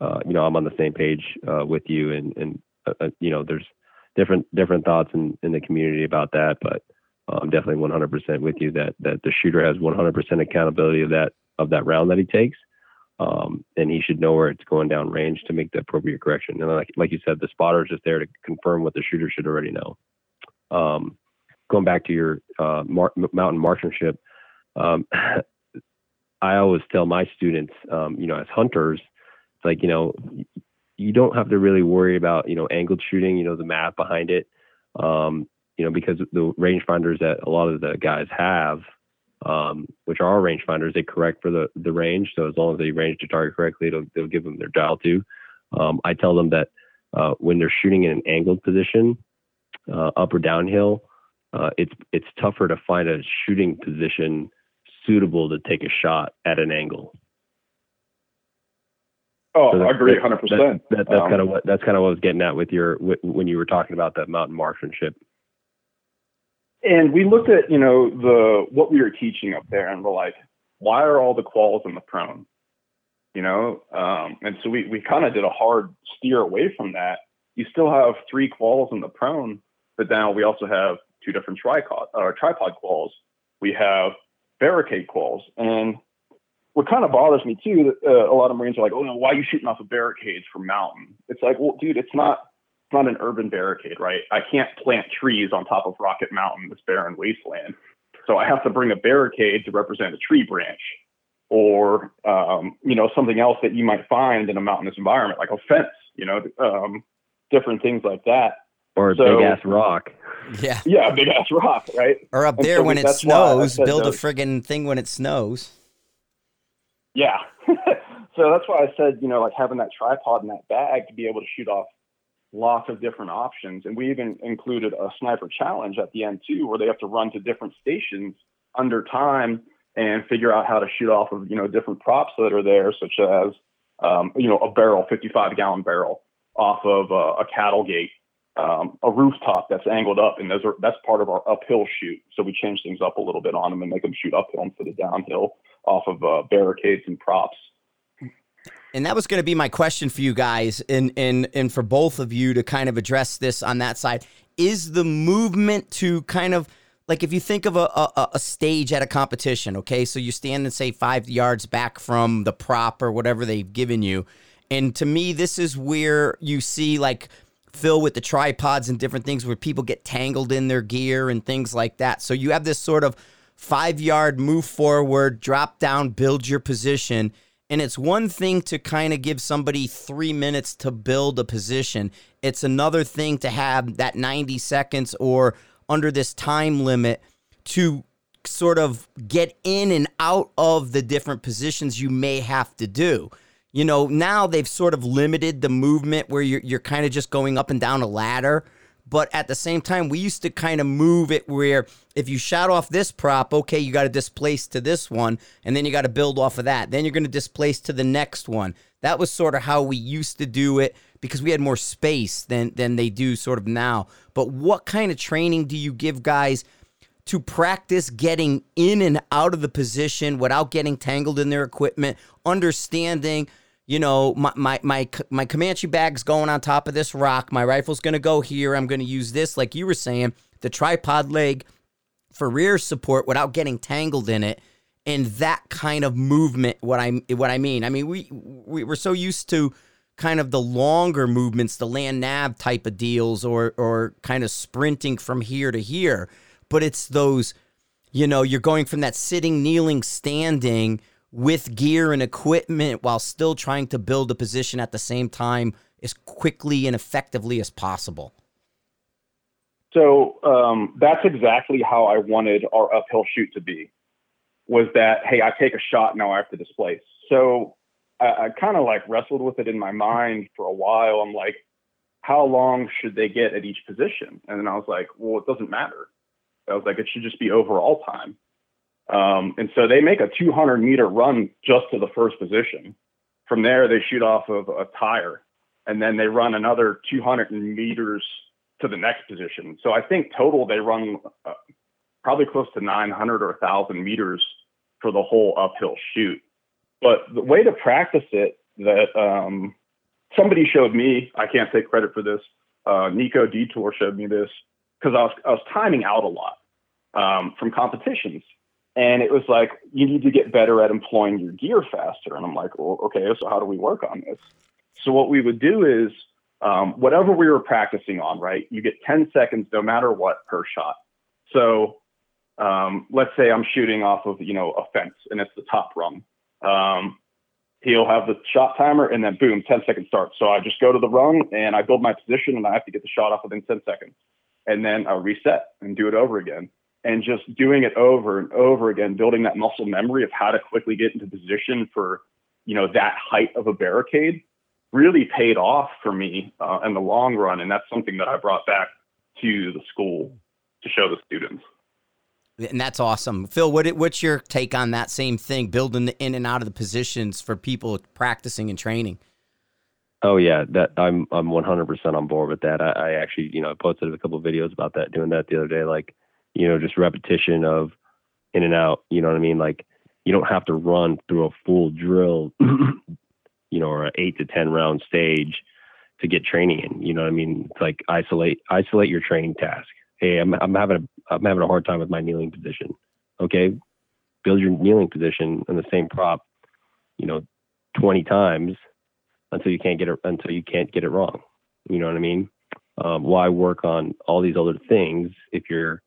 uh, you know, I'm on the same page uh, with you, and and uh, uh you know, there's different different thoughts in in the community about that, but uh, I'm definitely 100% with you that that the shooter has 100% accountability of that of that round that he takes, um, and he should know where it's going down range to make the appropriate correction. And like like you said, the spotter is just there to confirm what the shooter should already know. Um, going back to your uh, mar- mountain marksmanship, um, I always tell my students, um, you know, as hunters, it's like you know you don't have to really worry about you know angled shooting. You know the math behind it. Um, you know because the rangefinders that a lot of the guys have, um, which are rangefinders, they correct for the the range. So as long as they range the target correctly, they'll, they'll give them their dial to. Um, I tell them that uh, when they're shooting in an angled position, uh, up or downhill, uh, it's it's tougher to find a shooting position suitable to take a shot at an angle. Oh, so I agree, hundred percent. That, that, that's um, kind of what that's kind of what I was getting at with your when you were talking about that mountain marksmanship. And we looked at you know the what we were teaching up there, and we're like, why are all the quals in the prone? You know, um, and so we we kind of did a hard steer away from that. You still have three quals in the prone, but now we also have two different tripod or uh, tripod quals. We have barricade quals, and what kind of bothers me too, uh, a lot of Marines are like, "Oh no, why are you shooting off of barricades from mountain?" It's like, well, dude, it's not not an urban barricade, right? I can't plant trees on top of Rocket Mountain, this barren wasteland. So I have to bring a barricade to represent a tree branch, or um, you know something else that you might find in a mountainous environment, like a fence, you know, um, different things like that. Or a so, big ass rock. Yeah. Yeah, big ass rock, right? Or up there so when it snows, build a friggin' thing when it snows. Yeah. so that's why I said, you know, like having that tripod in that bag to be able to shoot off lots of different options. And we even included a sniper challenge at the end too, where they have to run to different stations under time and figure out how to shoot off of, you know, different props that are there, such as, um, you know, a barrel, 55 gallon barrel off of uh, a cattle gate, um, a rooftop that's angled up. And those are, that's part of our uphill shoot. So we change things up a little bit on them and make them shoot uphill instead of downhill off of uh, barricades and props. And that was going to be my question for you guys, and and and for both of you to kind of address this on that side. Is the movement to kind of like if you think of a, a, a stage at a competition, okay, so you stand and say five yards back from the prop or whatever they've given you, and to me, this is where you see like Phil with the tripods and different things where people get tangled in their gear and things like that. So you have this sort of five yard move forward, drop down, build your position. And it's one thing to kind of give somebody three minutes to build a position. It's another thing to have that 90 seconds or under this time limit to sort of get in and out of the different positions you may have to do. You know, now they've sort of limited the movement where you're, you're kind of just going up and down a ladder but at the same time, we used to kind of move it where if you shot off this prop, okay, you got to displace to this one, and then you got to build off of that. Then you're going to displace to the next one. That was sort of how we used to do it because we had more space than than they do sort of now. But what kind of training do you give guys to practice getting in and out of the position without getting tangled in their equipment, understanding you know, my, my, my, my Comanche bag's going on top of this rock. My rifle's going to go here. I'm going to use this, like you were saying, the tripod leg for rear support without getting tangled in it. And that kind of movement, what I what I mean. I mean, we, we we're so used to kind of the longer movements, the land nav type of deals, or or kind of sprinting from here to here. But it's those, you know, you're going from that sitting, kneeling, standing with gear and equipment while still trying to build a position at the same time as quickly and effectively as possible? So um, that's exactly how I wanted our uphill shoot to be. Was that hey, I take a shot now I have to displace. So I, I kind of like wrestled with it in my mind for a while. I'm like, how long should they get at each position? And then I was like, well, it doesn't matter. I was like, it should just be overall time. Um, and so they make a 200 meter run just to the first position. From there, they shoot off of a tire, and then they run another 200 meters to the next position. So I think total they run uh, probably close to 900 or 1,000 meters for the whole uphill shoot. But the way to practice it that um, somebody showed me, I can't take credit for this. Uh, Nico Detour showed me this because I was, I was timing out a lot um, from competitions. And it was like, you need to get better at employing your gear faster. And I'm like, well, okay, so how do we work on this? So what we would do is um, whatever we were practicing on, right? You get 10 seconds no matter what per shot. So um, let's say I'm shooting off of, you know, a fence and it's the top rung. Um, he'll have the shot timer and then boom, 10 seconds start. So I just go to the rung and I build my position and I have to get the shot off within 10 seconds. And then I'll reset and do it over again. And just doing it over and over again, building that muscle memory of how to quickly get into position for, you know, that height of a barricade really paid off for me uh, in the long run. And that's something that I brought back to the school to show the students. And that's awesome, Phil. What what's your take on that same thing, building the in and out of the positions for people practicing and training? Oh yeah, that I'm I'm 100% on board with that. I, I actually, you know, I posted a couple of videos about that, doing that the other day. Like, you know, just repetition of in and out. You know what I mean? Like, you don't have to run through a full drill, you know, or an eight to ten round stage to get training in. You know what I mean? It's like isolate isolate your training task hey, I'm I'm having a I'm having a hard time with my kneeling position. Okay, build your kneeling position in the same prop, you know, 20 times until you can't get it until you can't get it wrong. You know what I mean? Um, why work on all these other things if you're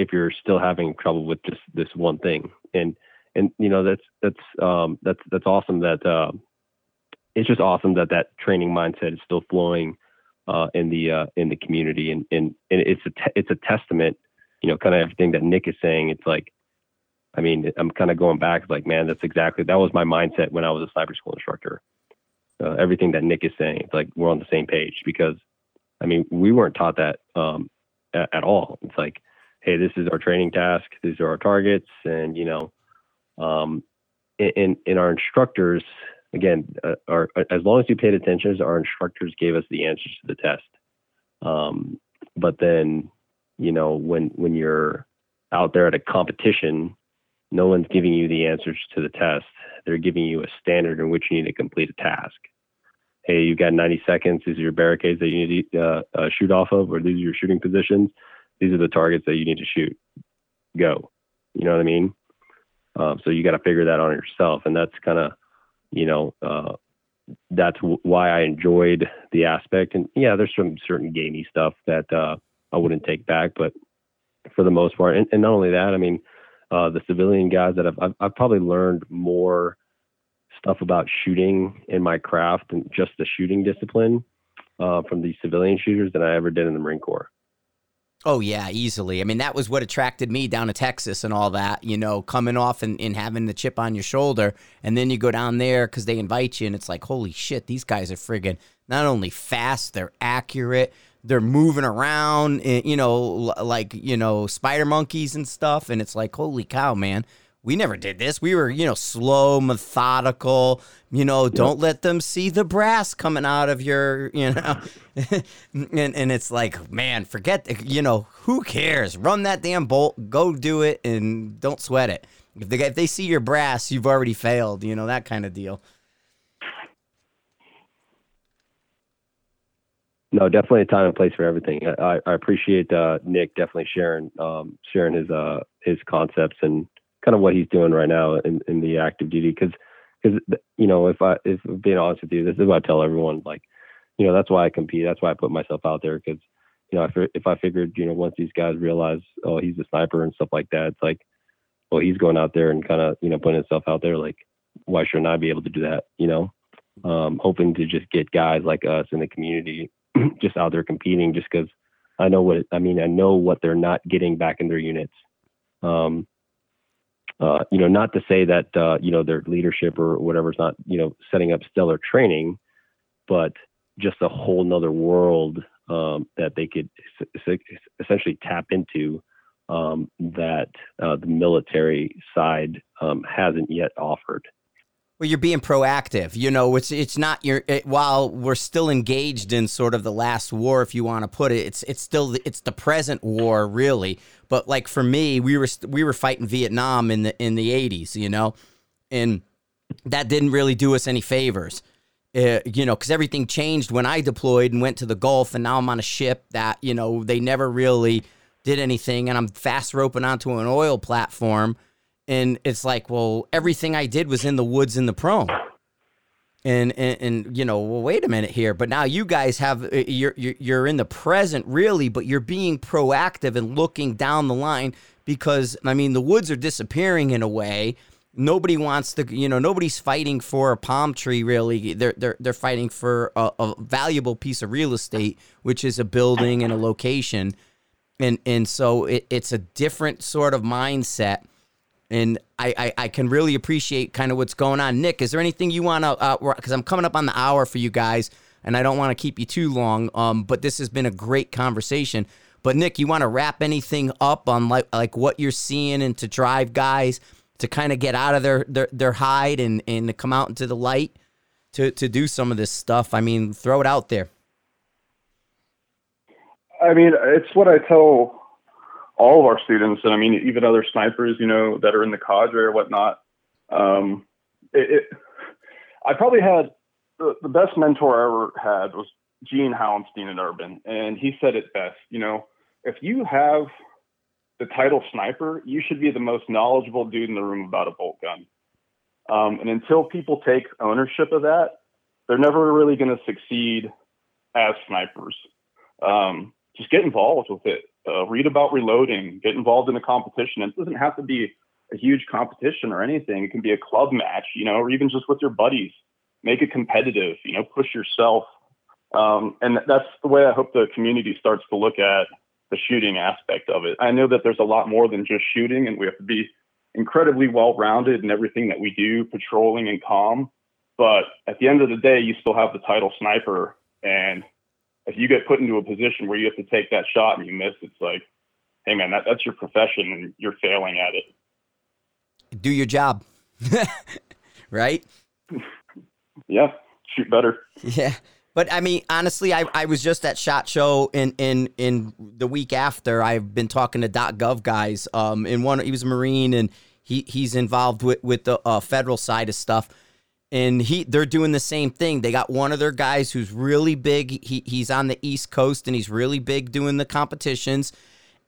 if you're still having trouble with just this one thing? And and you know that's that's um, that's that's awesome that uh, it's just awesome that that training mindset is still flowing uh, in the uh, in the community, and and, and it's a te- it's a testament, you know, kind of everything that Nick is saying. It's like, I mean, I'm kind of going back, like, man, that's exactly that was my mindset when I was a sniper school instructor. Uh, everything that Nick is saying, it's like we're on the same page because, I mean, we weren't taught that um, at, at all. It's like, hey, this is our training task, these are our targets, and you know, um, in in our instructors again, uh, our, as long as you paid attention, our instructors gave us the answers to the test. Um, but then, you know, when when you're out there at a competition, no one's giving you the answers to the test. They're giving you a standard in which you need to complete a task. Hey, you've got 90 seconds. These are your barricades that you need to uh, uh, shoot off of, or these are your shooting positions. These are the targets that you need to shoot. Go. You know what I mean? Um, so you got to figure that out on yourself, and that's kind of you know, uh, that's w- why I enjoyed the aspect. And yeah, there's some certain gamey stuff that uh, I wouldn't take back, but for the most part, and, and not only that, I mean, uh, the civilian guys that I've, I've, I've probably learned more stuff about shooting in my craft and just the shooting discipline uh, from these civilian shooters than I ever did in the Marine Corps. Oh yeah, easily. I mean, that was what attracted me down to Texas and all that. You know, coming off and, and having the chip on your shoulder, and then you go down there because they invite you, and it's like, holy shit, these guys are friggin' not only fast, they're accurate, they're moving around, eh, you know, like you know, spider monkeys and stuff, and it's like, holy cow, man we never did this. We were, you know, slow, methodical, you know, don't let them see the brass coming out of your, you know. and and it's like, man, forget, you know, who cares? Run that damn bolt, go do it and don't sweat it. If they if they see your brass, you've already failed, you know, that kind of deal. No, definitely a time and place for everything. I, I appreciate uh, Nick definitely sharing um, sharing his uh, his concepts and kind of what he's doing right now in, in the active duty. Because, because you know, if I, if being honest with you, this is what I tell everyone. Like, you know, that's why I compete. That's why I put myself out there. Because, you know, if if I figured, you know, once these guys realize, oh, he's a sniper and stuff like that, it's like, well, he's going out there and kind of, you know, putting himself out there. Like, why shouldn't I be able to do that? You know, um, hoping to just get guys like us in the community just out there competing, just because I know what I mean. I know what they're not getting back in their units. Um, uh, you know, not to say that uh, you know their leadership or whatever is not you know setting up stellar training, but just a whole nother world um, that they could essentially tap into um, that uh, the military side um, hasn't yet offered. Well, you're being proactive. You know, it's it's not your it, while we're still engaged in sort of the last war, if you want to put it. It's it's still the, it's the present war, really. But like for me, we were we were fighting Vietnam in the in the 80s, you know, and that didn't really do us any favors. Uh, you know, because everything changed when I deployed and went to the Gulf, and now I'm on a ship that you know they never really did anything, and I'm fast roping onto an oil platform and it's like, well, everything I did was in the woods in the prone. And, and, and you know, well, wait a minute here. But now you guys have uh, you're, you're you're in the present really, but you're being proactive and looking down the line because I mean the woods are disappearing in a way, nobody wants to you know nobody's fighting for a palm tree really they're they're they're fighting for a, a, valuable piece of real estate which is a building and a location and and so it, it's a different sort of mindset and I, I, I can really appreciate kind of what's going on nick is there anything you want to because uh, i'm coming up on the hour for you guys and i don't want to keep you too long um but this has been a great conversation but nick you want to wrap anything up on like like what you're seeing and to drive guys to kind of get out of their, their, their hide and, and to come out into the light to, to do some of this stuff? I mean, throw it out there. I mean, it's what I tell all of our students, and I mean, even other snipers, you know, that are in the cadre or whatnot. Um, it, it, I probably had the, the best mentor I ever had was Gene Hauenstein at Urban, and he said it best. You know, if you have the title sniper, you should be the most knowledgeable dude in the room about a bolt gun. Um, and until people take ownership of that, they're never really going to succeed as snipers. Um, just get involved with it. Uh, read about reloading. Get involved in a competition. It doesn't have to be a huge competition or anything. It can be a club match, you know, or even just with your buddies. Make it competitive. You know, push yourself. Um, and that's the way I hope the community starts to look at the shooting aspect of it. I know that there's a lot more than just shooting, and we have to be incredibly well rounded in everything that we do, patrolling and calm. But at the end of the day, you still have the title sniper. And if you get put into a position where you have to take that shot and you miss, it's like, hey, man, that, that's your profession and you're failing at it. Do your job. right? Yeah, shoot better. Yeah. But I mean, honestly, I, I was just at Shot Show in, in in the week after. I've been talking to .gov guys. Um, in one he was a Marine and he he's involved with with the uh, federal side of stuff. And he they're doing the same thing. They got one of their guys who's really big. He he's on the East Coast and he's really big doing the competitions.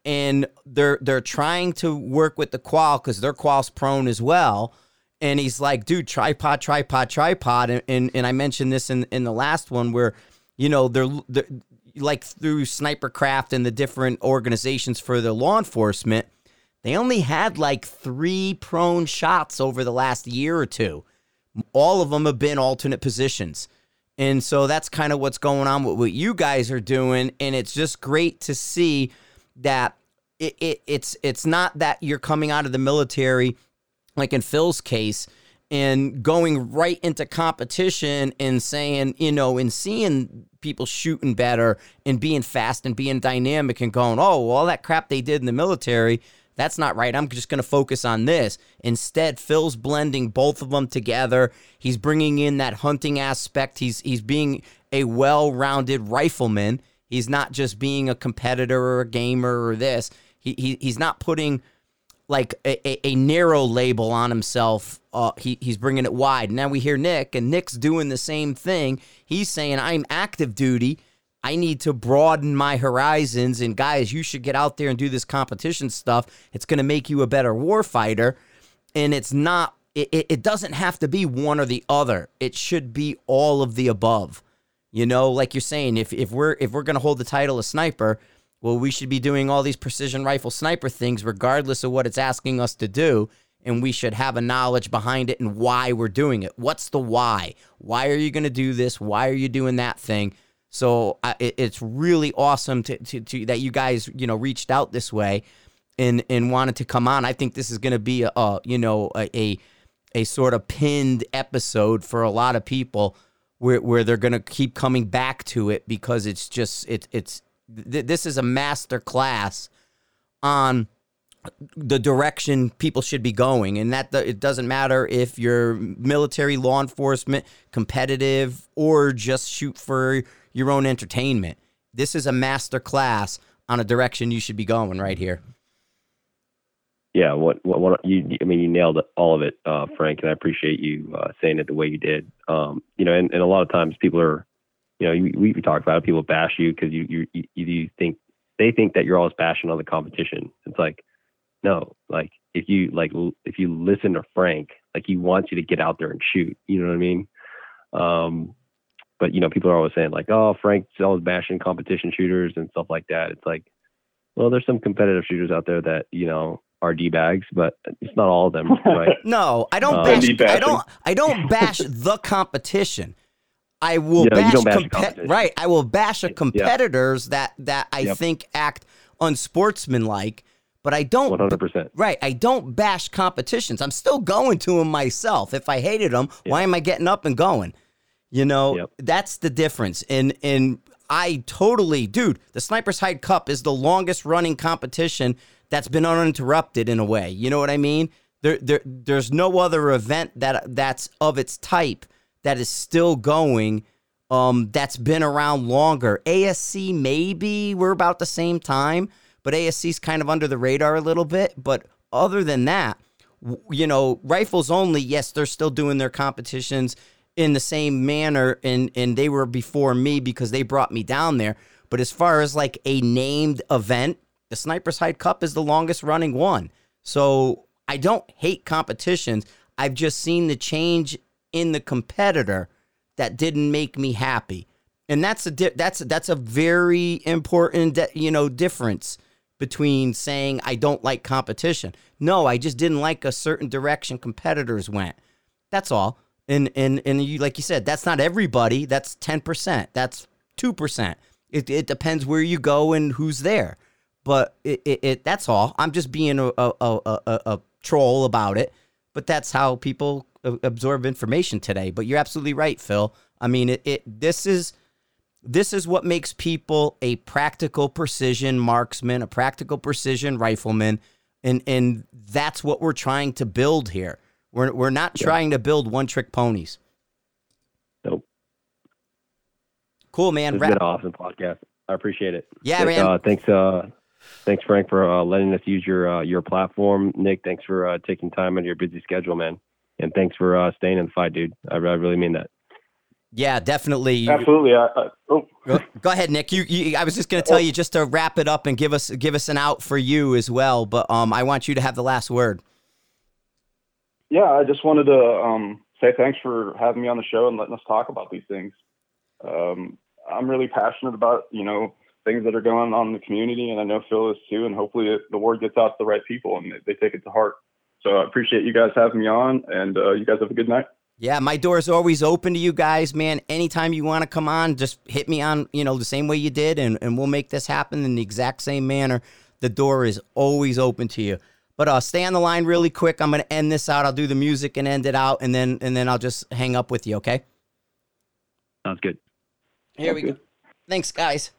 And they're they're trying to work with the qual because they're qual's prone as well and he's like, dude, tripod, tripod, tripod. And, and, and I mentioned this in, in the last one where, you know, they're, they're like through sniper craft and the different organizations for the law enforcement, they only had like three prone shots over the last year or two. All of them have been alternate positions. And so that's kind of what's going on with what you guys are doing. And it's just great to see that it, it, it's it's not that you're coming out of the military like in Phil's case, and going right into competition and saying, you know, and seeing people shooting better and being fast and being dynamic and going, oh, well, all that crap they did in the military, that's not right. I'm just going to focus on this. Instead, Phil's blending both of them together. He's bringing in that hunting aspect. He's he's being a well-rounded rifleman. He's not just being a competitor or a gamer or this. He, he he's not putting like a, a, a narrow label on himself. Uh, he, he's bringing it wide. Now we hear Nick, and Nick's doing the same thing. He's saying, I'm active duty. I need to broaden my horizons. And guys, you should get out there and do this competition stuff. It's going to make you a better warfighter. And it's not, it, it doesn't have to be one or the other. It should be all of the above. You know, like you're saying, if, if we're if we're gonna hold the title of sniper, well, we should be doing all these precision rifle sniper things regardless of what it's asking us to do. And we should have a knowledge behind it and why we're doing it. What's the why? Why are you going to do this? Why are you doing that thing? So it, it's really awesome to, to, to, that you guys you know reached out this way and and wanted to come on. I think this is going to be a, a you know a, a, a sort of pinned episode for a lot of people where where they're going to keep coming back to it because it's just it it's th- this is a master class on the direction people should be going and that it doesn't matter if you're military law enforcement competitive or just shoot for your own entertainment this is a master class on a direction you should be going right here yeah what what, what you i mean you nailed all of it uh, frank and i appreciate you uh, saying it the way you did um, you know and, and a lot of times people are you know, we, we talk about it, people bash you because you, you, you, you think they think that you're always bashing on the competition. It's like, no, like if you like, if you listen to Frank, like he wants you to get out there and shoot, you know what I mean? Um, but you know, people are always saying like, oh, Frank's always bashing competition shooters and stuff like that. It's like, well, there's some competitive shooters out there that, you know, are d bags, but it's not all of them, right? No, I don't Uh, bash. I don't. I don't bash the competition. I will Yeah, bash, don't bash the compe- competition. right. I will bash a competitors that that I Yep. think act unsportsmanlike, but I don't One hundred percent. Right. I don't bash competitions. I'm still going to them myself. If I hated them, why am I getting up and going? You know, Yep. that's the difference. And and I totally, dude, the Sniper's Hide Cup is the longest running competition that's been uninterrupted in a way. You know what I mean? There, there there's no other event that that's of its type that is still going um, that's been around longer. ASC maybe we're about the same time, but ASC's kind of under the radar a little bit. But other than that, you know, rifles only. Yes, they're still doing their competitions in the same manner, and and they were before me because they brought me down there. But as far as like a named event, the Sniper's Hide Cup is the longest running one. So I don't hate competitions. I've just seen the change in the competitor that didn't make me happy. And that's a di- that's that's a very important di- you know difference between saying I don't like competition. No, I just didn't like a certain direction competitors went. That's all. And and and you like you said, that's not everybody. That's ten percent. That's two percent. It it depends where you go and who's there. But it, it, it that's all. I'm just being a a, a, a, a troll about it. But that's how people absorb information today. But you're absolutely right, Phil. I mean, it, it this is this is what makes people a practical precision marksman, a practical precision rifleman, and and that's what we're trying to build here. We're we're not trying to build one trick ponies. Nope. Cool, man. It's Ra- been an awesome podcast. I appreciate it. Yeah, Nick, man. Uh, thanks, uh, thanks, Frank, for uh, letting us use your uh, your platform. Nick, thanks for uh, taking time out of your busy schedule, man. And thanks for uh, staying in the fight, dude. I, I really mean that. yeah, definitely. Absolutely. I, I, oh, Go, go ahead, Nick. You, you, I was just going to tell you just to wrap it up and give us give us an out for you as well. But um, I want you to have the last word. Yeah, I just wanted to um, say thanks for having me on the show and letting us talk about these things. Um, I'm really passionate about you know things that are going on in the community, and I know Phil is too. And hopefully, it, the word gets out to the right people and they, they take it to heart. So I appreciate you guys having me on, and uh, you guys have a good night. Yeah, my door is always open to you guys, man. Anytime you want to come on, just hit me on, you know, the same way you did, and, and we'll make this happen in the exact same manner. The door is always open to you. But uh, stay on the line really quick. I'm gonna end this out. I'll do the music and end it out, and then and then I'll just hang up with you. Okay? Sounds good. Here we go. Thanks, guys.